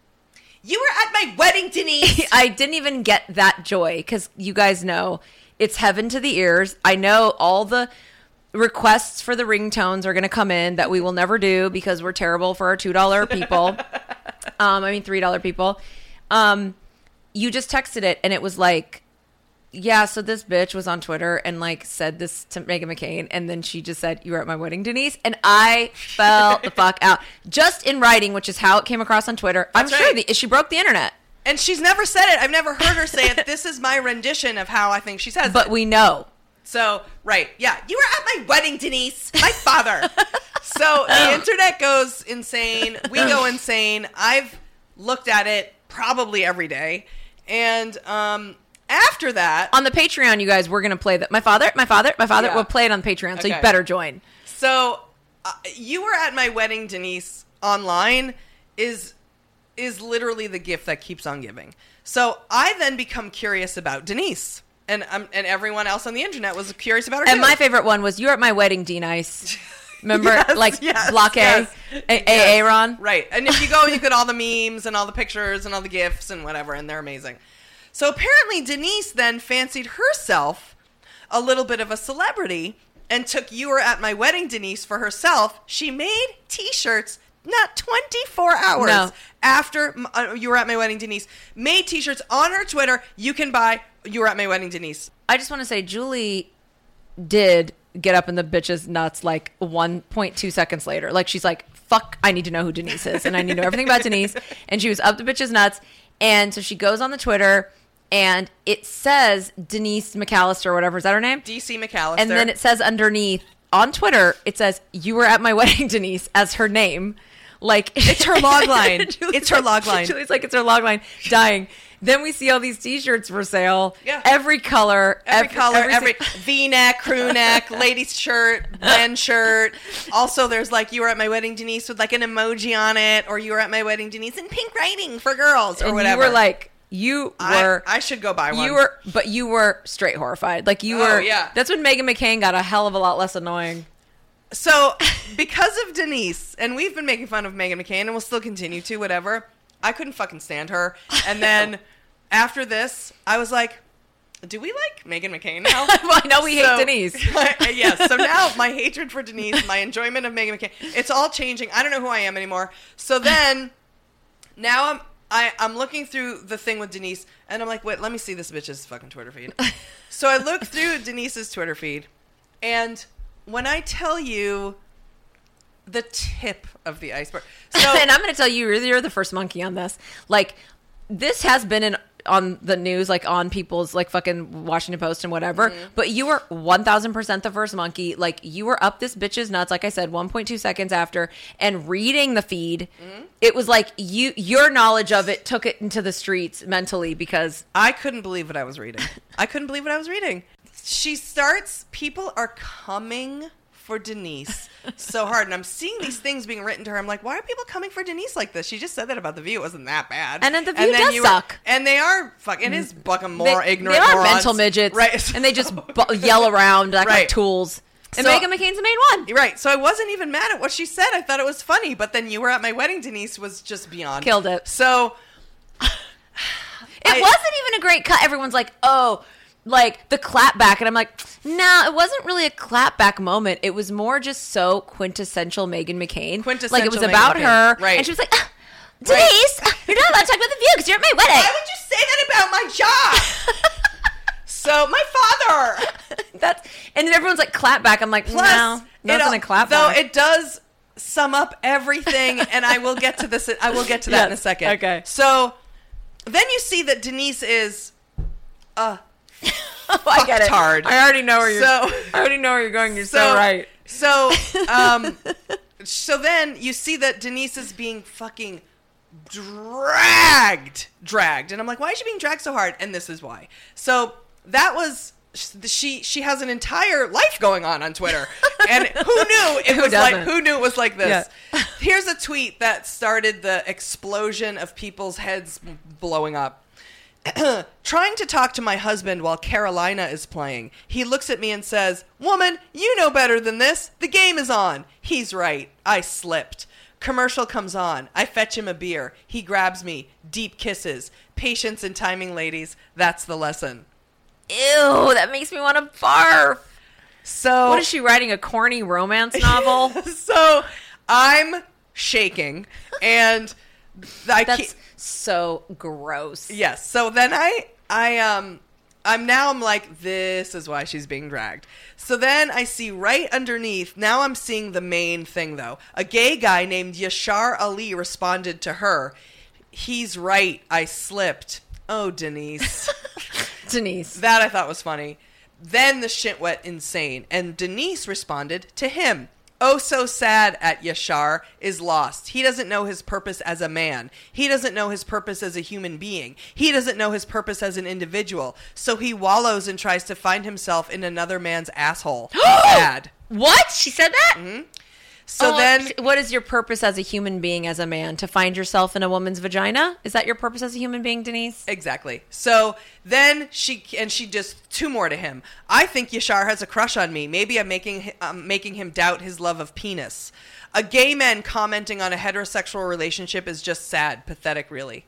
you were at my wedding, Denise. I didn't even get that joy because you guys know it's heaven to the ears. I know all the requests for the ringtones are going to come in that we will never do because we're terrible for our two dollar people. um, I mean three dollar people. Um, you just texted it and it was like, yeah. So this bitch was on Twitter and like said this to Meghan McCain, and then she just said, "You were at my wedding, Denise," and I fell the fuck out just in writing, which is how it came across on Twitter. I'm That's sure right. the, she broke the internet. and she's never said it. I've never heard her say it. This is my rendition of how I think she says but it. we know. So, right, yeah, you were at my wedding, Denise, my father. so the internet goes insane. We go insane. I've looked at it probably every day, and um, after that, On the Patreon, you guys, we're gonna play that. My father, my father, my father. Yeah. We'll play it on Patreon, so you better join. So uh, you were at my wedding, Denise. Online is is literally the gift that keeps on giving. So I then become curious about Denise, and um, and everyone else on the internet was curious about her. And too. my favorite one was "You were at my wedding, D Nice." Remember, Yes, like yes, Block A, yes, A- yes. AA Right. And if you go you get all the memes and all the pictures and all the gifs and whatever, and they're amazing. So apparently Denise then fancied herself a little bit of a celebrity and took You Were at My Wedding, Denise, for herself. She made t shirts not 24 hours No. after uh, You Were at My Wedding, Denise. Made t shirts on her Twitter. You can buy You Were at My Wedding, Denise. I just want to say, Julie did get up in the bitch's nuts like 1.2 seconds later. Like she's like, "Fuck, I need to know who Denise is, and I need to know everything about Denise." And she was up the bitch's nuts, and so she goes on the Twitter, and it says Denise McAllister, whatever is that her name? DC McAllister. and then it says underneath on Twitter, it says "You were at my wedding, Denise" as her name. Like It's her log line. It's her log line. Julie's like, it's her log line. Dying. Then we see all these T-shirts for sale. Yeah. Every color, Every, color, every, si- V-neck, crew neck, ladies shirt, men's shirt. Also, there's like you were at my wedding, Denise, with like an emoji on it, or you were at my wedding, Denise, in pink writing for girls, or and whatever. you were like, you were. I should go buy one. you were, but you were straight horrified. Like you Oh, were. yeah. That's when Meghan McCain got a hell of a lot less annoying. so because of Denise, and we've been making fun of Meghan McCain, and we'll still continue to. Whatever. I couldn't fucking stand her. And then after this, I was like, do we like Meghan McCain now? well, I know we So- hate Denise. yes. So now my hatred for Denise, my enjoyment of Meghan McCain, it's all changing. I don't know who I am anymore. So then now I'm I, I'm looking through the thing with Denise and I'm like, wait, let me see this bitch's fucking Twitter feed. so I look through Denise's Twitter feed and when I tell you the tip of the iceberg. So and I'm going to tell you, you're, the first monkey on this. Like, this has been in on the news, like on people's like fucking Washington Post and whatever. Mm-hmm. But you were one thousand percent the first monkey. Like you were up this bitch's nuts. Like I said, one point two seconds after, and reading the feed, Mm-hmm. it was like you your knowledge of it took it into the streets mentally because I couldn't believe what I was reading. I couldn't believe what I was reading. She starts, people are coming for Denise so hard. And I'm seeing these things being written to her. I'm like, why are people coming for Denise like this? She just said that about The View. It wasn't that bad. And then The View does you suck. and they are, fuck, it is mm. fucking more they, ignorant they are morons. mental midgets, Right. And they just bu- yell around like, Right. like tools. And So- Meghan McCain's the main one. Right. So I wasn't even mad at what she said. I thought it was funny. But then you were at my wedding, Denise, was just beyond. Killed it. So It I- wasn't even a great cut. Everyone's like, oh, like the clap back. And I'm like, no, it wasn't really a clap back moment. It was more just so quintessential Meghan McCain. Quintessential Like it was Meghan about McCain. her. Right. And she was like, ah, Denise, you're not allowed to talk about the view because you're at my wedding. why would you say that about my job? so my father. That's and then everyone's like clap back. I'm like, Plus, no, nothing to clap though back. it does sum up everything, and I will get to this. I will get to that in a second. okay. So then you see that Denise is. Uh, Oh, I get it. fucktard. I already know where you're. So- I already know where you're going. You're so, so right. So, um, so then you see that Denise is being fucking dragged, dragged, and I'm like, why is she being dragged so hard? And this is why. So that was she. She has an entire life going on on Twitter, and who knew it Who was like? doesn't? Who knew it was like this? Yeah. Here's a tweet that started the explosion of people's heads blowing up. Trying to talk to my husband while Carolina is playing. He looks at me and says, Woman, you know better than this. The game is on. He's right. I slipped. Commercial comes on. I fetch him a beer. He grabs me. Deep kisses. Patience and timing, ladies. That's the lesson. Ew, that makes me want to barf. So, What is she writing? A corny romance novel? so I'm shaking and I That's keep, so gross. Yes. So then I I um I'm now I'm like this is why she's being dragged. So then I see right underneath. Now I'm seeing the main thing though. A gay guy named Yashar Ali responded to her. He's right. I slipped. Oh, Denise. Denise. that I thought was funny. Then the shit went insane, and Denise responded to him. Oh, so sad at Yashar is lost. He doesn't know his purpose as a man. He doesn't know his purpose as a human being. He doesn't know his purpose as an individual. So he wallows and tries to find himself in another man's asshole. Sad. What? She said that? Mm-hmm. So Oh, then what is your purpose as a human being, as a man? To find yourself in a woman's vagina? Is that your purpose as a human being, Denise? Exactly. So then she and she just two more to him. I think Yashar has a crush on me. Maybe I'm making um, making him doubt his love of penis. A gay man commenting on a heterosexual relationship is just sad, pathetic, really.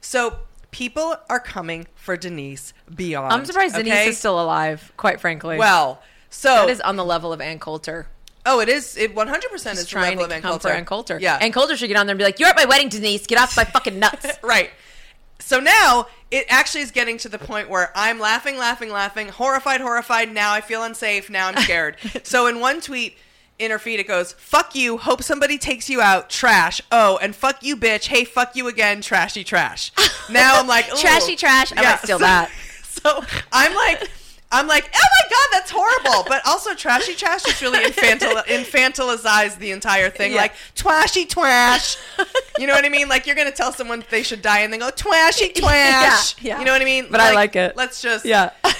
So people are coming for Denise beyond. I'm surprised Denise is still alive, quite frankly. well. So that is on the level of Ann Coulter. Oh, it is. It 100 percent is trying to of come for Ann Coulter. Yeah, Ann Coulter should get on there and be like, "You're at my wedding, Denise. Get off my fucking nuts." right. So now it actually is getting to the point where I'm laughing, laughing, laughing, horrified, horrified. Now I feel unsafe. Now I'm scared. so in one tweet in her feed, it goes, "Fuck you. Hope somebody takes you out. Trash. Oh, and fuck you, bitch. Hey, fuck you again. Trashy trash." Now I'm like, ooh. Trashy trash. I might steal so, that. So I'm like. I'm like, oh my god, that's horrible. But also, trashy trash just really infantil- infantilized the entire thing. Yeah. Like, twashy twash. You know what I mean? Like, you're going to tell someone they should die and then go, twashy twash. Yeah, yeah. You know what I mean? But I like it. Let's just. Yeah.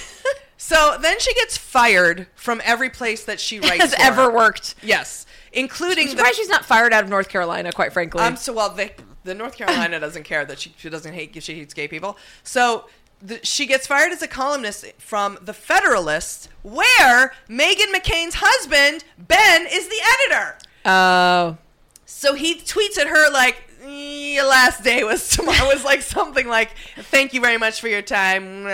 So then she gets fired from every place that she writes Has for. ever worked. Yes. Including I'm the. she's not fired out of North Carolina, quite frankly. Um, so well, they, the North Carolina doesn't care that she, she doesn't hate she hates gay people. So the, she gets fired as a columnist from the Federalist, where Meghan McCain's husband Ben is the editor. Oh. So he tweets at her like, "Your last day was tomorrow." was like something like, "Thank you very much for your time."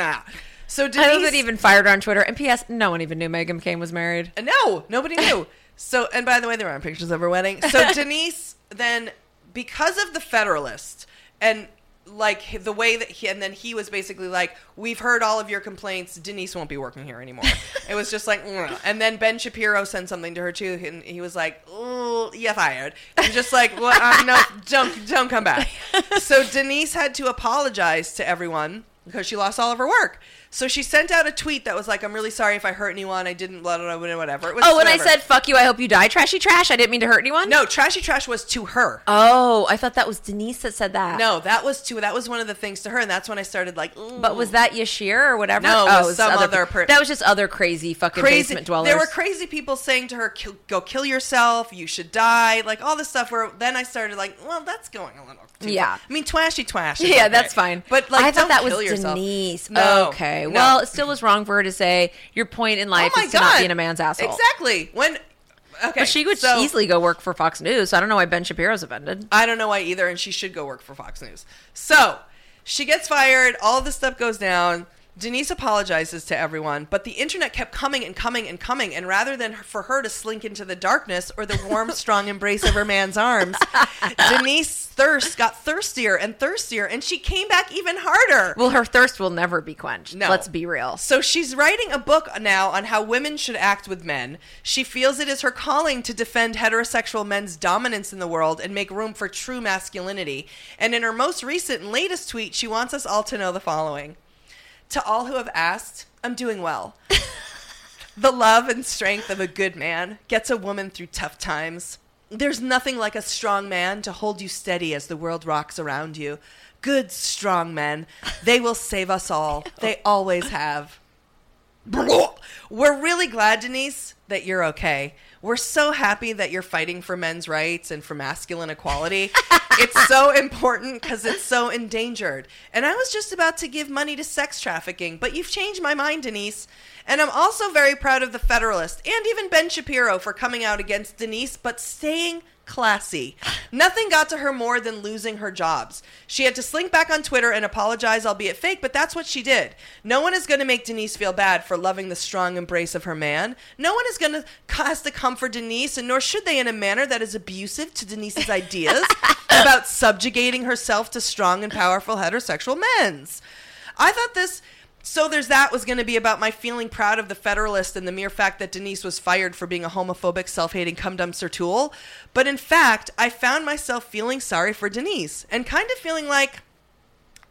So Denise, I love that even fired her on Twitter. And P.S. No one even knew Meghan McCain was married. Uh, no, nobody knew. So, and by the way, there aren't pictures of her wedding. So Denise then, because of the Federalist, and like the way that he, and then he was basically like, "We've heard all of your complaints. Denise won't be working here anymore." it was just like, "Mm." and then Ben Shapiro sent something to her too, and he was like, "Oh, fired." And just like, "Well, uh, no, don't, don't come back." So Denise had to apologize to everyone because she lost all of her work. So she sent out a tweet that was like, "I'm really sorry if I hurt anyone. I didn't, blah, blah, blah, whatever." It was Oh, when I whatever. said "fuck you," I hope you die. Trashy trash. I didn't mean to hurt anyone. no, trashy trash was to her. Oh, I thought that was Denise that said that. No, that was to that was one of the things to her, and that's when I started like. Ooh. But was that Yashar or whatever? No, it oh, was some other per- That was just other crazy fucking crazy? basement dwellers. There were crazy people saying to her, kill, "Go kill yourself. You should die." Like all this stuff. Where then I started like, well, that's going a little. Too Yeah. far. I mean, twashy twash. is yeah, okay. that's fine. But like, I thought don't that was kill yourself. Denise. No, okay. No. Well, it still was wrong for her to say your point in Oh life my is to not be in a man's asshole. Exactly. When. Okay. But she would so, easily go work for Fox News. So I don't know why Ben Shapiro's offended. I don't know why either, and she should go work for Fox News. So she gets fired. All this stuff goes down. Denise apologizes to everyone, but the internet kept coming and coming and coming. And rather than for her to slink into the darkness or the warm, strong embrace of her man's arms, Denise thirst got thirstier and thirstier, and she came back even harder. Well, her thirst will never be quenched. No. Let's be real. So she's writing a book now on how women should act with men. She feels it is her calling to defend heterosexual men's dominance in the world and make room for true masculinity. And in her most recent and latest tweet, she wants us all to know the following To all who have asked, I'm doing well. the love and strength of a good man gets a woman through tough times. There's nothing like a strong man to hold you steady as the world rocks around you. Good, strong men. They will save us all. They always have. We're really glad, Denise, that you're okay. We're so happy that you're fighting for men's rights and for masculine equality. it's so important because it's so endangered. And I was just about to give money to sex trafficking, but you've changed my mind, Denise. And I'm also very proud of the Federalist and even Ben Shapiro for coming out against Denise, but staying classy. Nothing got to her more than losing her jobs. She had to slink back on Twitter and apologize, albeit fake, but that's what she did. No one is going to make Denise feel bad for loving the strong embrace of her man. No one is going to has to comfort Denise, and nor should they in a manner that is abusive to Denise's ideas about subjugating herself to strong and powerful heterosexual men's. I thought this so there's that was going to be about my feeling proud of the Federalist and the mere fact that Denise was fired for being a homophobic, self-hating cum dumpster tool. But in fact, I found myself feeling sorry for Denise and kind of feeling like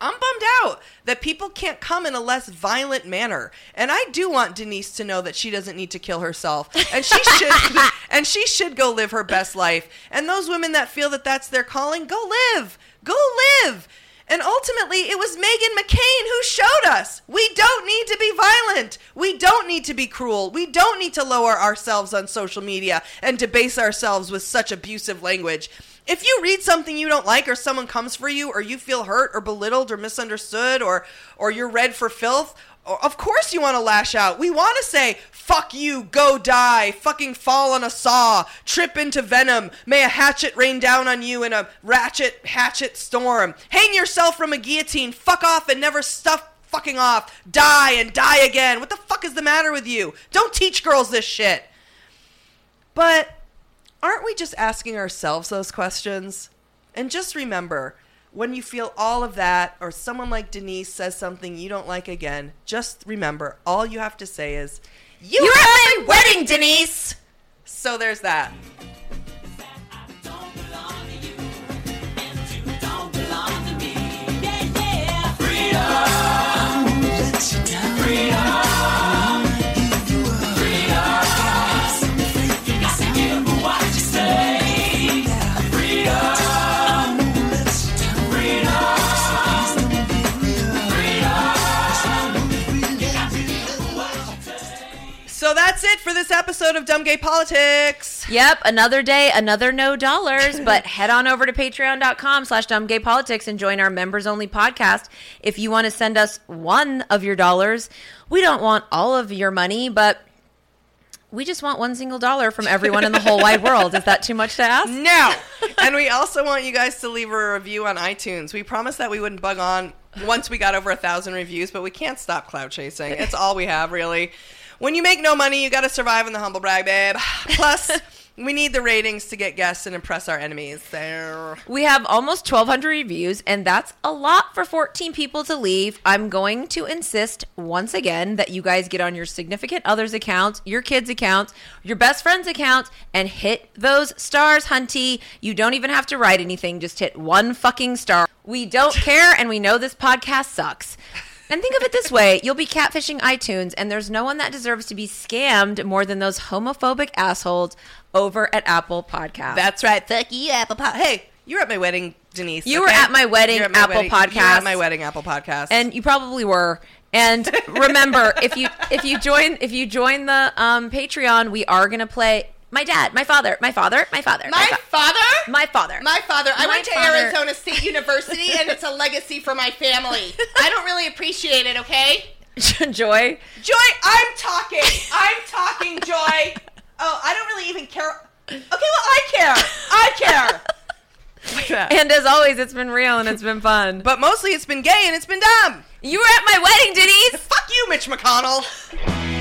I'm bummed out that people can't come in a less violent manner. And I do want Denise to know that she doesn't need to kill herself. And she should and she should go live her best life. And those women that feel that that's their calling, go live. Go live. And ultimately, it was Meghan McCain who showed us we don't need to be violent. We don't need to be cruel. We don't need to lower ourselves on social media and debase ourselves with such abusive language. If you read something you don't like or someone comes for you or you feel hurt or belittled or misunderstood or or you're read for filth, Oh, of course you want to lash out. We want to say fuck you, go die, fucking fall on a saw, trip into venom, may a hatchet rain down on you in a ratchet hatchet storm. Hang yourself from a guillotine, fuck off and never stuff fucking off, die and die again. What the fuck is the matter with you? Don't teach girls this shit. But aren't we just asking ourselves those questions? And just remember, when you feel all of that, or someone like Denise says something you don't like again, just remember, all you have to say is, You You're have at my wedding, Denise. So there's that. So episode of Dumb Gay Politics. Yep, another day, another no dollars. But head on over to patreon.com slash dumbgaypolitics and join our members only podcast. If you want to send us one of your dollars, we don't want all of your money, but we just want one single dollar from everyone in the whole wide world. Is that too much to ask? No. and we also want you guys to leave a review on iTunes. We promised that we wouldn't bug on once we got over a thousand reviews, but we can't stop cloud chasing. It's all we have, really. When you make no money, you got to survive in the humble brag, babe. Plus, we need the ratings to get guests and impress our enemies. There. We have almost 1,200 reviews, and that's a lot for 14 people to leave. I'm going to insist once again that you guys get on your significant other's account, your kids' account, your best friend's account, and hit those stars, hunty. You don't even have to write anything, just hit one fucking star. We don't care, and we know this podcast sucks. And think of it this way you'll be catfishing iTunes, and there's no one that deserves to be scammed more than those homophobic assholes over at Apple Podcast. That's right. Fuck you, Apple Pod. Hey, you were at my wedding, Denise. You were at my wedding, at my Apple wedding- You were Podcast. at my wedding, Apple Podcast. and you probably were. And remember, if you if you join if you join the um, Patreon, we are gonna play my dad, my father, my father, my father, My fa- father? my father, My father. I My went to father- Arizona State University, and it's a legacy for my family. I don't really appreciate it, okay? Joy. Joy, I'm talking. I'm talking, Joy. Oh, I don't really even care. Okay, well, I care. I care. And as always, it's been real and it's been fun. But mostly it's been gay and it's been dumb. You were at my wedding, Denise. Fuck you, Mitch McConnell.